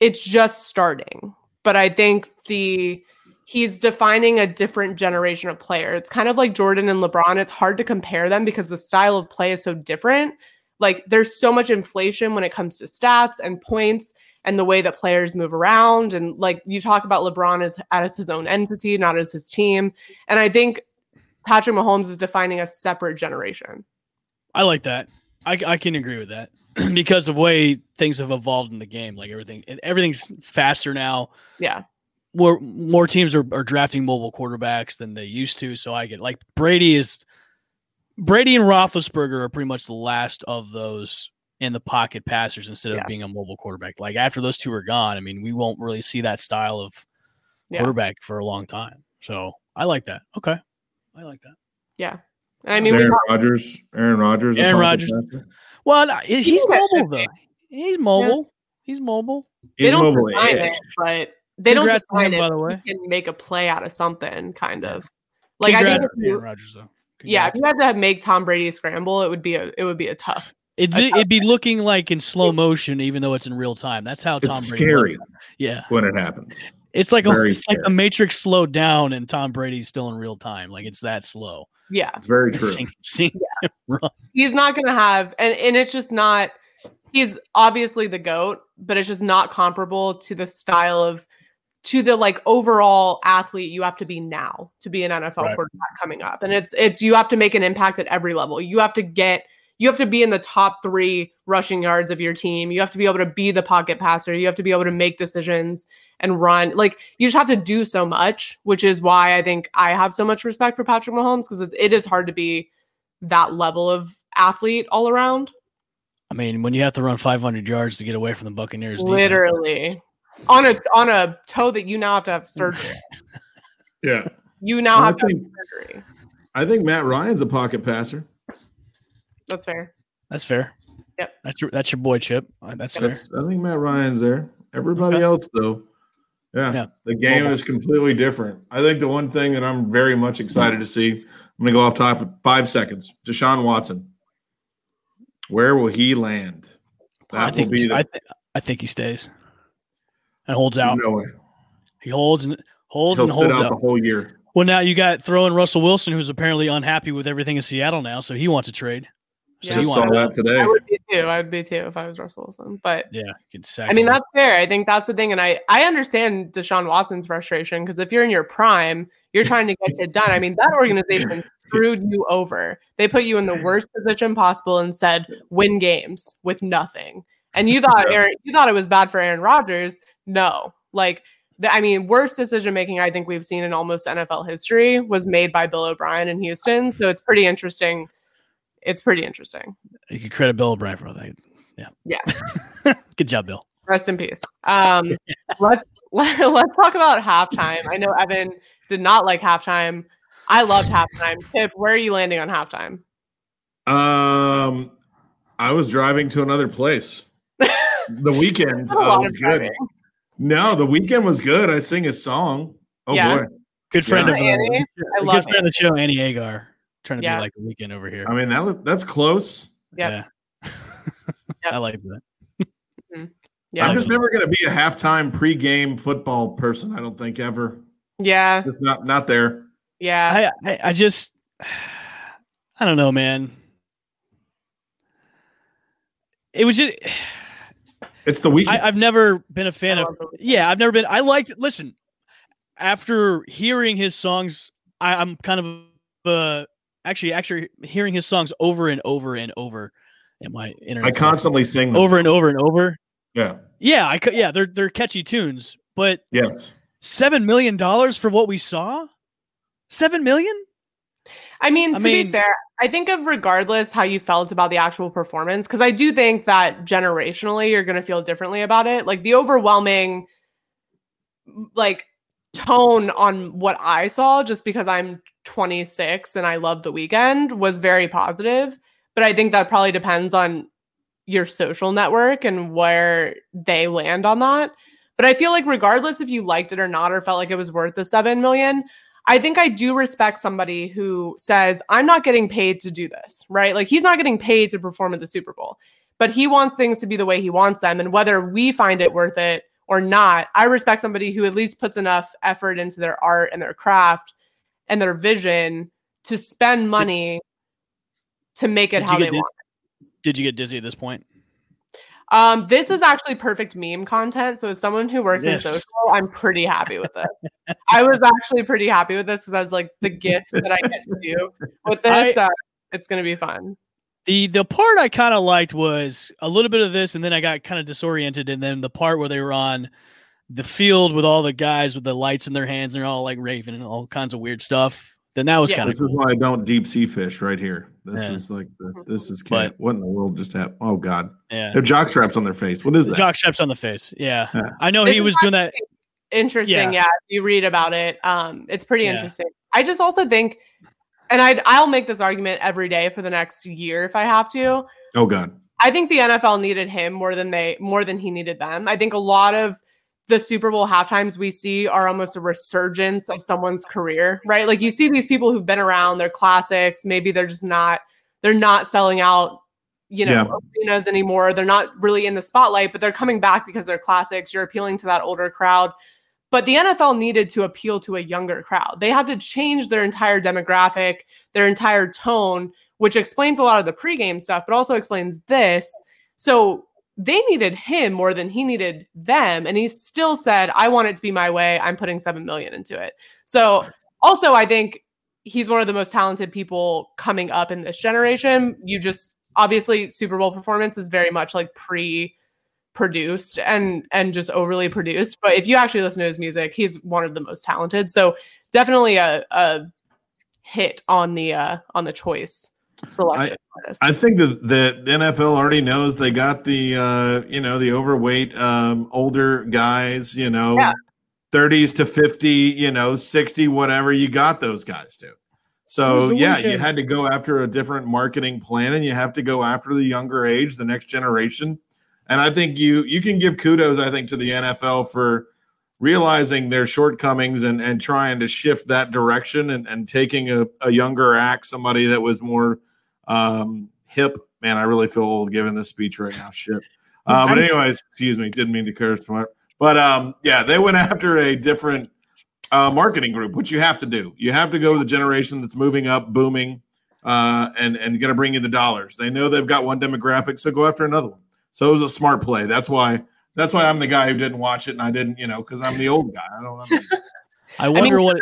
it's just starting. But I think the he's defining a different generation of player. It's kind of like Jordan and LeBron. It's hard to compare them because the style of play is so different. Like there's so much inflation when it comes to stats and points and the way that players move around. And like you talk about LeBron as, as his own entity, not as his team. And I think Patrick Mahomes is defining a separate generation. I like that. I, I can agree with that because of the way things have evolved in the game. Like everything, everything's faster now. Yeah. More more teams are, are drafting mobile quarterbacks than they used to. So I get like Brady is Brady and Roethlisberger are pretty much the last of those in the pocket passers instead of Yeah. being a mobile quarterback. Like after those two are gone, I mean, we won't really see that style of Yeah. quarterback for a long time. So I like that. Okay. I like that. Yeah. And I mean, Aaron talk- Rodgers. Aaron Rodgers. Aaron Rodgers. Well, he's He's mobile though. He's mobile. He's mobile. they He's don't mobile define it, but they don't Congrats to define him, it. by the way. He can make a play out of something, kind of. Like I think if to Aaron you, Rodgers though. yeah, if you had to make Tom Brady scramble, it would be a it would be a tough. It'd be, it'd be looking like in slow motion, even though it's in real time. That's how Tom It's Brady. scary looks. Yeah, when it happens. it's like a, Very it's like scary. the Matrix slowed down, and Tom Brady's still in real time. Like it's that slow. Yeah, It's very true. Seeing, seeing him run. he's not going to have, and and it's just not. He's obviously the goat, but it's just not comparable to the style of to the like overall athlete you have to be now to be an NFL Right. quarterback coming up. And it's it's you have to make an impact at every level. You have to get you have to be in the top 3 rushing yards of your team. You have to be able to be the pocket passer. You have to be able to make decisions and run. Like you just have to do so much, which is why I think I have so much respect for Patrick Mahomes because it, it is hard to be that level of athlete all around. I mean, when you have to run 500 yards to get away from the Buccaneers, defense, Literally. On a on a toe that you now have to have surgery. Yeah. You now Well, I have to have surgery. I think Matt Ryan's a pocket passer. That's fair. that's fair. Yep. That's your that's your boy Chip. Uh, That's fair. That's, I think Matt Ryan's there. Everybody Okay. else, though, yeah, Yeah. the game is completely different. I think the one thing that I'm very much excited to see, I'm going to go off top for five seconds. Deshaun Watson. Where will he land? That I will think be the, I, th- I think he stays and holds out. no way. He holds and holds He'll and sit holds out out. the whole year. Well, now you got throwing Russell Wilson, who's apparently unhappy with everything in Seattle now, so he wants a trade. So Yeah. Just saw that today. I would be too. I would be too if I was Russell Wilson. But Yeah, he can sack I mean that's fair. I think that's the thing, and I I understand Deshaun Watson's frustration because if you're in your prime, you're trying to get it done. I mean that organization screwed you over. They put you in the worst position possible and said win games with nothing. And you thought Yeah. Aaron, you thought it was bad for Aaron Rodgers. No, like the, I mean, worst decision making I think we've seen in almost NFL history was made by Bill O'Brien in Houston. So it's pretty interesting. It's pretty interesting. you can credit Bill O'Brien for that. Yeah, Yeah. good job, Bill. Rest in peace. Um, let's let, let's talk about halftime. I know Evan did not like halftime. I loved halftime. Pip, where are you landing on halftime? Um, I was driving to another place. The Weeknd uh, was good. driving. No, the Weeknd was good. I sing his song. Oh Yeah. boy. Good friend Yeah. of uh, Annie? I good love friend of the show, Annie Agar, trying to Yeah. be like the Weeknd over here. I mean that was that's close. Yep. Yeah, Yep. I like that. Yeah, I'm just never gonna be a halftime pregame football person. I don't think ever. yeah, Just not not there. yeah. I, I I just I don't know, man. It was just It's the Weeknd. I, I've never been a fan of. Yeah, I've never been. I liked. Listen, after hearing his songs, I, I'm kind of uh actually actually hearing his songs over and over and over in my internet. I constantly sing them. over and over and over. Yeah. Yeah, I could. Yeah, they're they're catchy tunes, but Yes. seven million dollars for what we saw. Seven million? I mean, I to mean- be fair, I think of regardless how you felt about the actual performance, because I do think that generationally you're going to feel differently about it. Like the overwhelming, like tone on what I saw, just because I'm 26 and I love the Weeknd, was very positive. But I think that probably depends on your social network and where they land on that. But I feel like regardless if you liked it or not or felt like it was worth the 7 million, I think I do respect somebody who says, I'm not getting paid to do this, right? Like he's not getting paid to perform at the Super Bowl, but he wants things to be the way he wants them. And whether we find it worth it or not, I respect somebody who at least puts enough effort into their art and their craft and their vision to spend money to make it Did how they want. Did you get dizzy at this point? Um, this is actually perfect meme content. So as someone who works Yes. in social, I'm pretty happy with this. I was actually pretty happy with this because I was like the gifts that I get to do with this. uh, it's gonna be fun. The the part I kind of liked was a little bit of this, and then I got kind of disoriented, and then the part where they were on the field with all the guys with the lights in their hands, and they're all like raving and all kinds of weird stuff. Then that was Yeah. kind of This is why I don't deep sea fish right here. This Yeah. is like the, this is But- what in the world just happened? Oh God, yeah. they have jock straps on their face. What is The that? jock straps on the face. Yeah, Yeah. I know This he was doing that. Interesting, Yeah. yeah. You read about it, um, it's pretty Yeah. interesting. I just also think, and I I'll make this argument every day for the next year if I have to. oh God, I think the NFL needed him more than they more than he needed them. I think a lot of the Super Bowl halftimes we see are almost a resurgence of someone's career, right? Like you see these people who've been around, they're classics, maybe they're just not they're not selling out, you know, Yeah. arenas anymore. They're not really in the spotlight, but they're coming back because they're classics. You're appealing to that older crowd. But the NFL needed to appeal to a younger crowd. They had to change their entire demographic, their entire tone, which explains a lot of the pregame stuff, but also explains this. So they needed him more than he needed them. And he still said, I want it to be my way. I'm putting seven million into it. So also I think he's one of the most talented people coming up in this generation. You just obviously Super Bowl performance is very much like pre produced and and just overly produced. But if you actually listen to his music, he's one of the most talented. So definitely a, a hit on the uh on the choice selection. artist. I think that the NFL already knows they got the uh, you know the overweight um, older guys. You know, Yeah. thirties to fifty. You know, sixty, whatever. You got those guys too. So yeah, you had to go after a different marketing plan, and you have to go after the younger age, the next generation. And I think you you can give kudos, I think, to the NFL for realizing their shortcomings and and trying to shift that direction and, and taking a, a younger act, somebody that was more um, hip. Man, I really feel old giving this speech right now. Shit. Uh, but anyways, excuse me, didn't mean to curse. But um, yeah, they went after a different uh, marketing group, which you have to do. You have to go with the generation that's moving up, booming, uh, and and going to bring you the dollars. They know they've got one demographic, so go after another one. So it was a smart play. That's why. That's why I'm the guy who didn't watch it, and I didn't, you know, because I'm the old guy. I don't. I wonder mean, what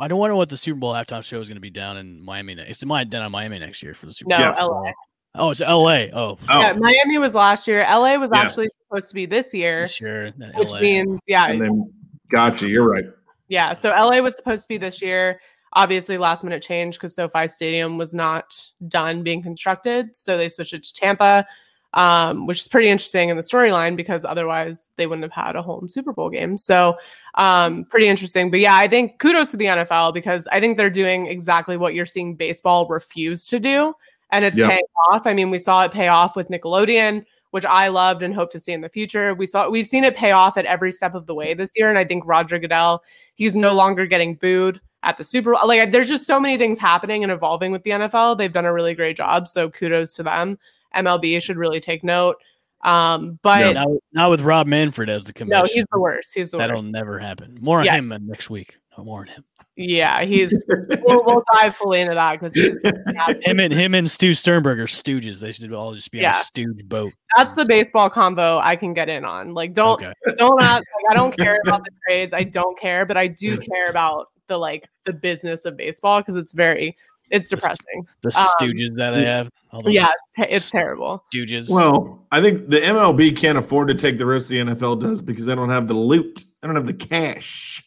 I don't wonder what the Super Bowl halftime show is going to be down in Miami. Next. It's might down in Miami next year for the Super No, Bowl. Yes. LA. Oh, it's L.A. Oh, Oh, Yeah, oh. Miami was last year. LA was Yeah. actually supposed to be this year, sure. which LA. means yeah, and then gotcha. You're right. yeah. So LA was supposed to be this year. Obviously, last minute change because SoFi Stadium was not done being constructed, so they switched it to Tampa, um, which is pretty interesting in the storyline because otherwise they wouldn't have had a home Super Bowl game. So um, pretty interesting. But yeah, I think kudos to the NFL because I think they're doing exactly what you're seeing baseball refuse to do, and it's paying off. I mean, we saw it pay off with Nickelodeon which I loved and hope to see in the future. We saw we've seen it pay off at every step of the way this year, and I think Roger Goodell he's no longer getting booed at the Super Bowl. Like there's just so many things happening and evolving with the NFL. They've done a really great job, so kudos to them. MLB should really take note. Um, but Yeah. Now, now with Rob Manfred as the commissioner, no, he's the worst. He's the worst. That'll worst. never happen. More on Yeah. him uh, next week. No more on him. Yeah, he's. we'll, we'll dive fully into that because he's. Him and him and Stu Sternberg are stooges. They should all just be on a stooge boat. That's the baseball combo I can get in on. Like, don't Okay. don't ask. Like, I don't care about the trades. I don't care, but I do care about the like the business of baseball because it's very it's depressing. The Um, stooges that they have. Yeah, it's, te- it's terrible. Stooges. Well, I think the MLB can't afford to take the risk the NFL does because they don't have the loot. They don't have the cash.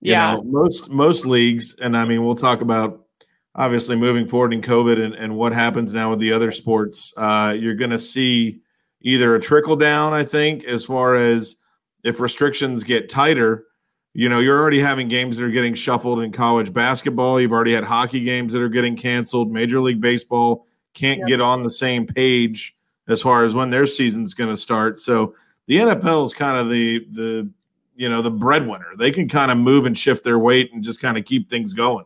You Yeah. know, most most leagues, and I mean, we'll talk about obviously moving forward in COVID and, and what happens now with the other sports. Uh, you're going to see either a trickle down, I think, as far as if restrictions get tighter, You know, you're already having games that are getting shuffled in college basketball. You've already had hockey games that are getting canceled. Major League Baseball can't Yeah. get on the same page as far as when their season's going to start. So the NFL is kind of the the you know the breadwinner. They can kind of move and shift their weight and just kind of keep things going.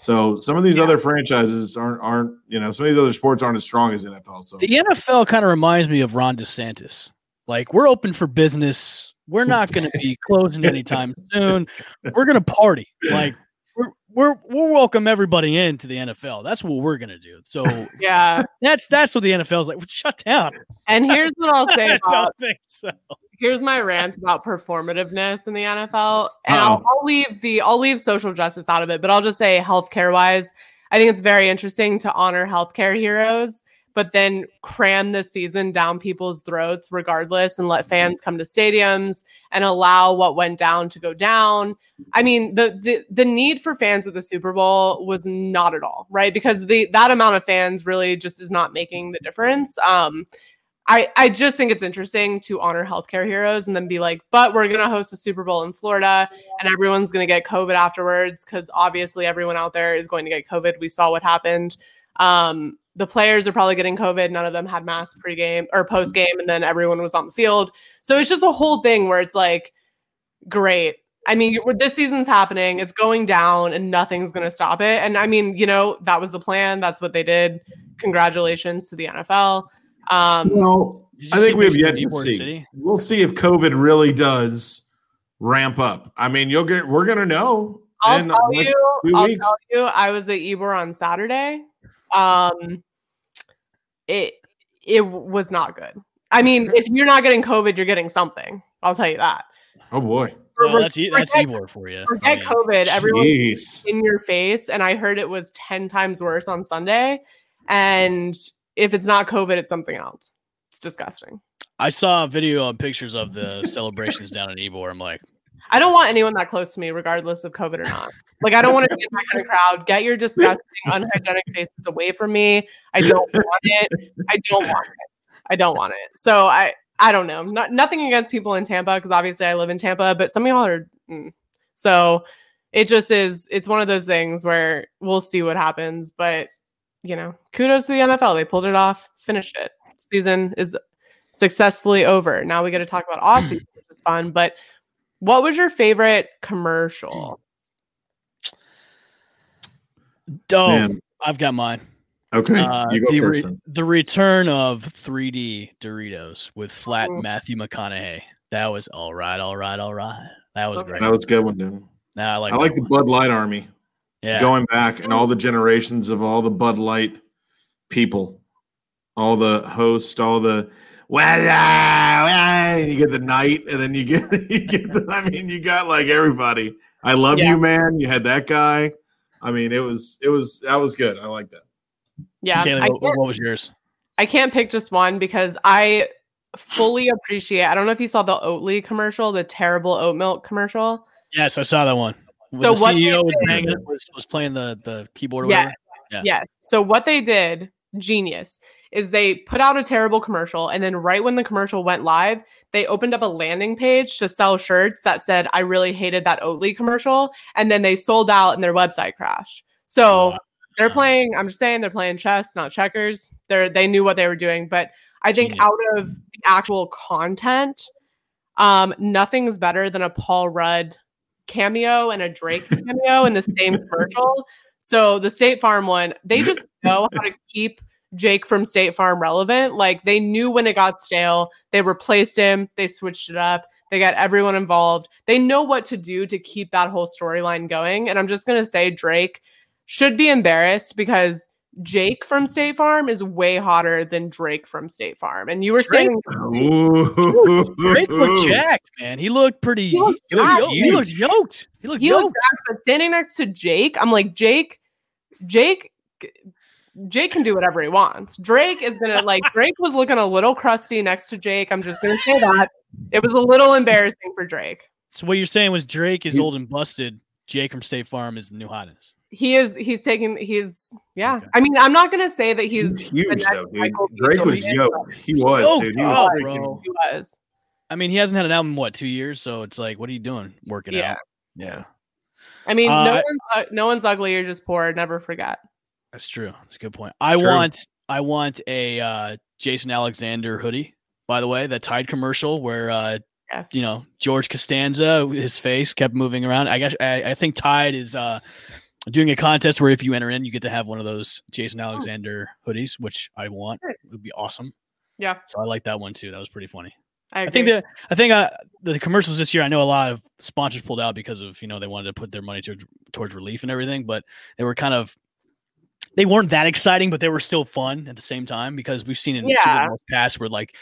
So some of these other franchises aren't aren't you know some of these other sports aren't as strong as NFL. So The NFL kind of reminds me of Ron DeSantis. Like we're open for business. We're not going to be closing anytime soon. We're going to party. Like we're we're we'll welcome everybody into the NFL. That's what we're going to do. So Yeah. that's that's what the NFL is like. Shut down. And here's what I'll say I about don't think so. here's my rant about performativeness in the NFL, and oh. I'll, I'll leave the I'll leave social justice out of it, but I'll just say healthcare wise, I think it's very interesting to honor healthcare heroes, but then cram the season down people's throats regardless, and let fans come to stadiums and allow what went down to go down. I mean, the the the need for fans at the Super Bowl was not at all right because the that amount of fans really just is not making the difference. Um, I, I just think it's interesting to honor healthcare heroes and then be like, but we're going to host a Super Bowl in Florida and everyone's going to get COVID afterwards because obviously everyone out there is going to get COVID. We saw what happened. Um, the players are probably getting COVID. None of them had masks pregame or post game, and then everyone was on the field. So it's just a whole thing where it's like, great. I mean, this season's happening, it's going down, and nothing's going to stop it. And I mean, you know, that was the plan. That's what they did. Congratulations to the NFL. Um, well, I think we have yet to see. City? We'll see if COVID really does ramp up. I mean, you'll get we're gonna know. I'll tell like, you, I'll tell you, I was at Ybor on Saturday. Um, it it was not good. I mean, if you're not getting COVID, you're getting something. I'll tell you that. Oh boy. Well, that's E- that's Forget- Ybor for you. I Forget mean, COVID. Everyone's in your face, and I heard it was ten times worse on Sunday. And if it's not COVID, it's something else. It's disgusting. I saw a video and pictures of the celebrations down in Ybor. I'm like, I don't want anyone that close to me, regardless of COVID or not. Like, I don't want to be in that kind of crowd. Get your disgusting, unhygienic faces away from me. I don't want it. I don't want it. I don't want it. So I, I don't know. Not, nothing against people in Tampa because obviously I live in Tampa, but some of y'all are. mm. So it just is. It's one of those things where we'll see what happens. But you know, kudos to the NFL. They pulled it off, finished it. Season is successfully over. Now we get to talk about off season, which is fun. But what was your favorite commercial? oh, Man. I've got mine. Okay. Uh, you go the, first. re- the return of 3D Doritos with flat Mm. Matthew McConaughey. That was all right, all right, all right. That was Okay. great. That was a good one, dude. Nah, I like. I like the. Bud Light Army. Yeah. Going back and all the generations of all the Bud Light people, all the hosts, all the well, uh, you get the night, and then you get you get the. I mean, you got like everybody. I love Yeah. you, man. You had that guy. I mean, it was it was that was good. I like that. Yeah, Kaylee, what, what was yours? I can't pick just one because I fully appreciate. I don't know if you saw the Oatly commercial, the terrible oat milk commercial. Yes, I saw that one. So the what they CEO was, did- banging, was, was playing the, the keyboard or Yes. Yeah. Yes. So what they did, genius, is they put out a terrible commercial and then right when the commercial went live, they opened up a landing page to sell shirts that said I really hated that Oatly commercial and then they sold out and their website crashed. So they're playing I'm just saying they're playing chess, not checkers. They're they knew what they were doing, but I think Genius. out of the actual content um nothing's better than a Paul Rudd cameo and a Drake cameo in the same commercial. So the State Farm one, they just know how to keep Jake from State Farm relevant. Like they knew when it got stale, they replaced him, they switched it up, they got everyone involved. They know what to do to keep that whole storyline going. And I'm just gonna say Drake should be embarrassed because Jake from State Farm is way hotter than Drake from State Farm. And you were Drake? saying Ooh. Drake looked jacked, man. He looked pretty. He looked he, looked, yoked. he looked yoked. He looked he yoked. looked back, but standing next to Jake, I'm like, Jake, Jake, Jake can do whatever he wants. Drake is gonna like Drake was looking a little crusty next to Jake. I'm just gonna say that. It was a little embarrassing for Drake. So what you're saying was Drake is He's- old and busted. Jake from State Farm is the new hotness. He is he's taking he's yeah. Okay. I mean, I'm not gonna say that he's He's huge though, dude. Michael Drake was Jordan, yoked. He was, Yoked, dude. He oh, was bro. he was. I mean, he hasn't had an album what two years, so it's like, what are you doing? Working Yeah. out? Yeah, I mean, no Uh, one's uh, no one's ugly. You're just poor. Never forget. That's true. That's a good point. I true. want I want a uh, Jason Alexander hoodie. By the way, that Tide commercial where uh, Yes. you know George Costanza, his face kept moving around. I guess I, I think Tide is uh, doing a contest where if you enter in, you get to have one of those Jason Alexander hoodies, which I want. Nice. It would be awesome. Yeah, So I like that one too. That was pretty funny. I, I think that I think uh, the commercials this year. I know a lot of sponsors pulled out because of you know they wanted to put their money towards towards relief and everything, but they were kind of they weren't that exciting, but they were still fun at the same time because we've seen in Super Yeah. Bowls past where like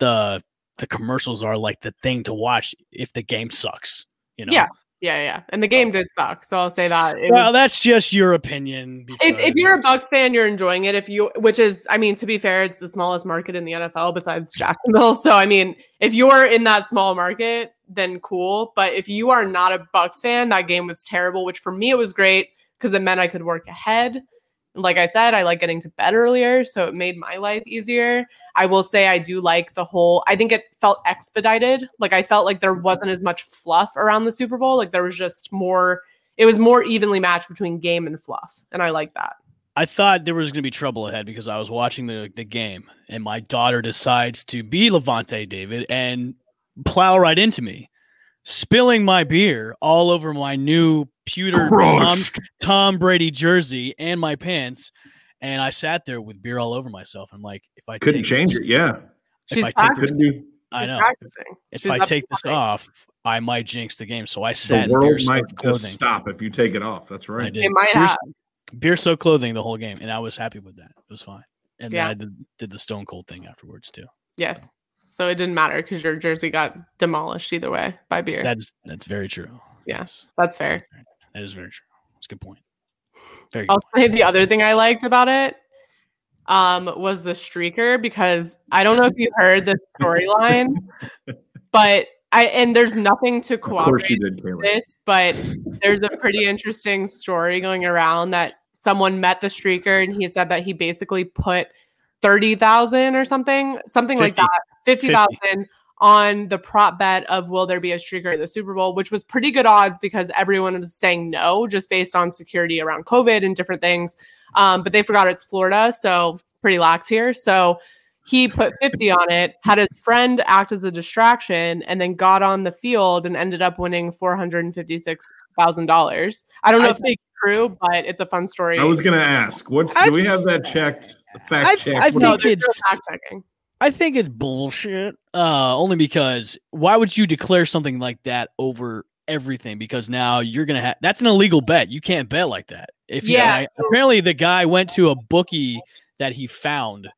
the the commercials are like the thing to watch if the game sucks. You know. Yeah, yeah, yeah. And the game did suck, so I'll say that. It Well, was, that's just your opinion. if, if you're a Bucs fan, you're enjoying it. If you, which is, I mean, to be fair, it's the smallest market in the NFL besides Jacksonville. So, I mean, if you're in that small market, then cool. But if you are not a Bucs fan, that game was terrible. Which for me, it was great because it meant I could work ahead. Like I said, I like getting to bed earlier, so it made my life easier. I will say I do like the whole. I think it felt expedited. Like I felt like there mm-hmm. wasn't as much fluff around the Super Bowl. Like there was just more. It was more evenly matched between game and fluff, and I like that. I thought there was going to be trouble ahead because I was watching the, the game and my daughter decides to be Lavonte David and plow right into me, spilling my beer all over my new pewter Tom, Tom Brady jersey and my pants. And I sat there with beer all over myself. I'm like, if I Couldn't take change this- it. Yeah. If She's I take this, practicing. I know. If She's I take this nothing. off, I might jinx the game. So I The sat in beer world soaked might clothing. just stop if you take it off. That's I right. did. It might beer, have. beer soaked clothing the whole game, and I was happy with that. It was fine. And Yeah. then I did, did the Stone Cold thing afterwards too. Yes. So it didn't matter because your jersey got demolished either way by beer. That's that's very true. Yeah. Yes, That's fair. that is very true. That's a good point. Very good. I'll say the other thing I liked about it um, was the streaker because I don't know if you heard the storyline, but I and there's nothing to Of cooperate did, Kayla. this, but there's a pretty interesting story going around that someone met the streaker and he said that he basically put 30,000 or something, something like 50. that, 50,000 on the prop bet of will there be a streaker at the Super Bowl, which was pretty good odds because everyone was saying no just based on security around COVID and different things. Um, but they forgot it's Florida, so pretty lax here. So he put 50 on it, had his friend act as a distraction, and then got on the field and ended up winning $456,000. I don't know I if it's true, but it's a fun story. I was gonna ask. What's I- do we have that checked? Fact I- check. I What do think it's- fact checking. I think it's bullshit. Uh, only because why would you declare something like that over everything? Because now you're gonna have that's an illegal bet. You can't bet like that. If you- Yeah. I- apparently the guy went to a bookie that he found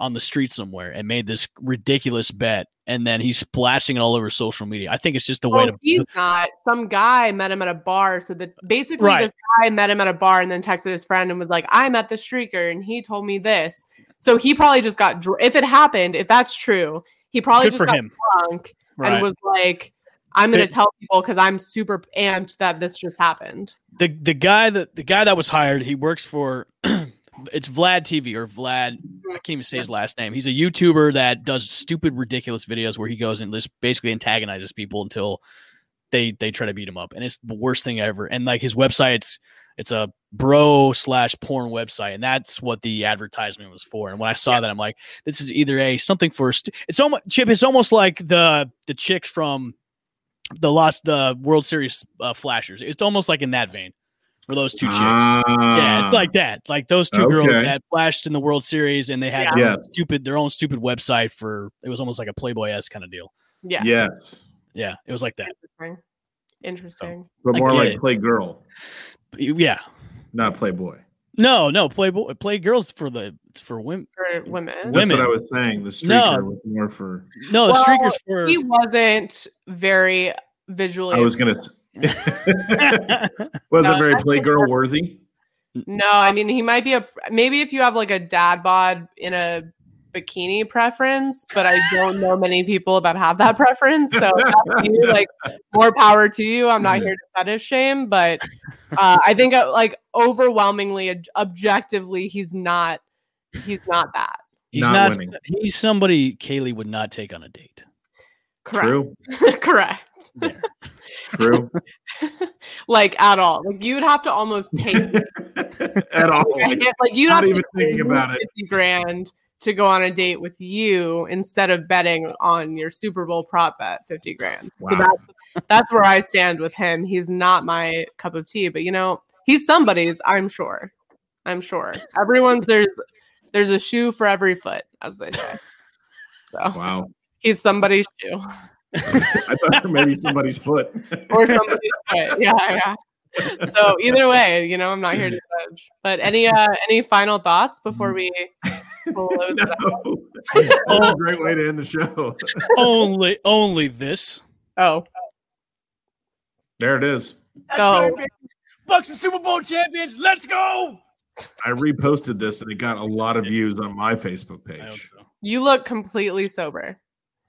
on the street somewhere and made this ridiculous bet, and then he's splashing it all over social media. I think it's just a oh, way to. he's not. Some guy met him at a bar. So that basically, Right. this guy met him at a bar and then texted his friend and was like, "I met the streaker and he told me this." So he probably just got. Dr- if it happened, if that's true, he probably Good just for got him. drunk Right. and was like, "I'm going to tell people because I'm super amped that this just happened." the the guy that the guy that was hired, he works for it's Vlad TV or Vlad. I can't even say his last name. He's a YouTuber that does stupid, ridiculous videos where he goes and just basically antagonizes people until they they try to beat him up, and it's the worst thing ever. And like his website's it's a bro slash porn website, and that's what the advertisement was for. And when I saw that, I'm like, this is either a something for st- it's almost Chip. It's almost like the the chicks from the lost the World Series uh, flashers. It's almost like in that vein for those two chicks. yeah, Ah, it's like that. Like those two girls that flashed in the World Series and they had Yeah. their Yeah. own stupid their own stupid website for it was almost like a Playboy s kind of deal. Yeah, yes, Yeah, it was like that. interesting. Interesting. but more like it. play Yeah. not playboy. No, no, Playboy play girls for the it's for women. For women, That's Women. what I was saying. The No. streaker was more for. No, the Well, streakers for he wasn't very visually. I was gonna. wasn't No, very playgirl worthy. No, I mean he might be a maybe if you have like a dad bod in a bikini preference, but I don't know many people that have that preference. So you, like more power to you. I'm not here to fetish shame, but uh, I think uh, like overwhelmingly ob- objectively, he's not he's not that. he's Not not, he's somebody Kaylee would not take on a date. Correct. True. Correct. True. like at all. Like you would have to almost pay At all. like you'd Not have even to thinking about it. 50 grand to go on a date with you instead of betting on your Super Bowl prop bet 50 grand. So Wow. that's that's where I stand with him. He's not my cup of tea, but you know, he's somebody's, I'm sure. I'm sure. Everyone's there's there's a shoe for every foot, as they say. So Wow. He's somebody's shoe. I thought maybe somebody's foot. or somebody's foot. Yeah, yeah. So either way, you know, I'm not here to judge. But any uh any final thoughts before we close it out? No. That's a great way to end the show. only, only this. Oh, There it is. go. Bucs and Super Bowl champions. Let's go. I reposted this and it got a lot of views on my Facebook page. so. You look completely sober.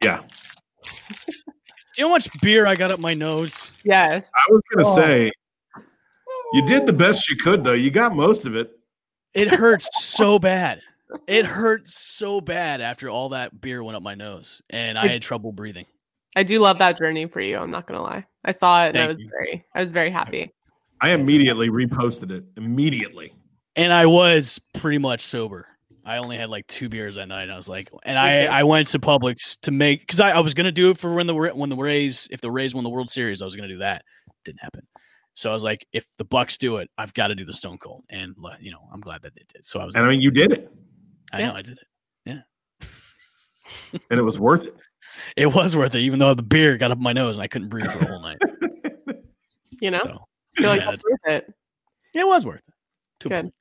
Yeah. Do you know how much beer I got up my nose? Yes. I was gonna Oh. say you did the best you could though. You got most of it. It hurts so bad. It hurt so bad after all that beer went up my nose, and I had trouble breathing. I do love that journey for you. I'm not gonna lie. I saw it and I was you. very I was very happy. I immediately reposted it. Immediately. And I was pretty much sober. I only had like two beers that night. And I was like, and I. I went to Publix to make because I, I was gonna do it for when the when the Rays if the Rays won the World Series I was gonna do that. Didn't happen. So I was like, if the Bucs do it, I've got to do the Stone Cold, and you know I'm glad that they did. So I was, And I mean you did it. I Yeah. know I did it. Yeah, and it was worth it. It was worth it, even though the beer got up my nose and I couldn't breathe for the whole night. You know? So I like yeah, worth it. it was worth it. To a Good. point.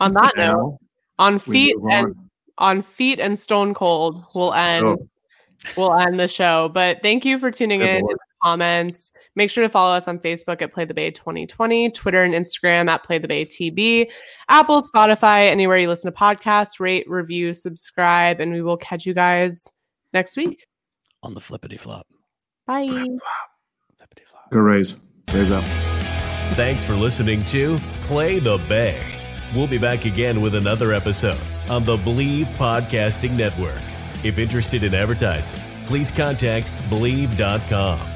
On that note, Now on feet move and on. on feet and stone cold, we'll end Oh, we'll end the show. But thank you for tuning Good in. Lord. Comments. Make sure to follow us on Facebook at Play the Bay 2020, Twitter and Instagram at Play the Bay TB, Apple, Spotify, anywhere you listen to podcasts. Rate, review, subscribe, and we will catch you guys next week. on the flippity flop. Bye. Flippity flop. Go Rays. Rays up. Thanks for listening to Play the Bay. We'll be back again with another episode on the Bleav Podcasting Network. If interested in advertising, please contact Bleav.com.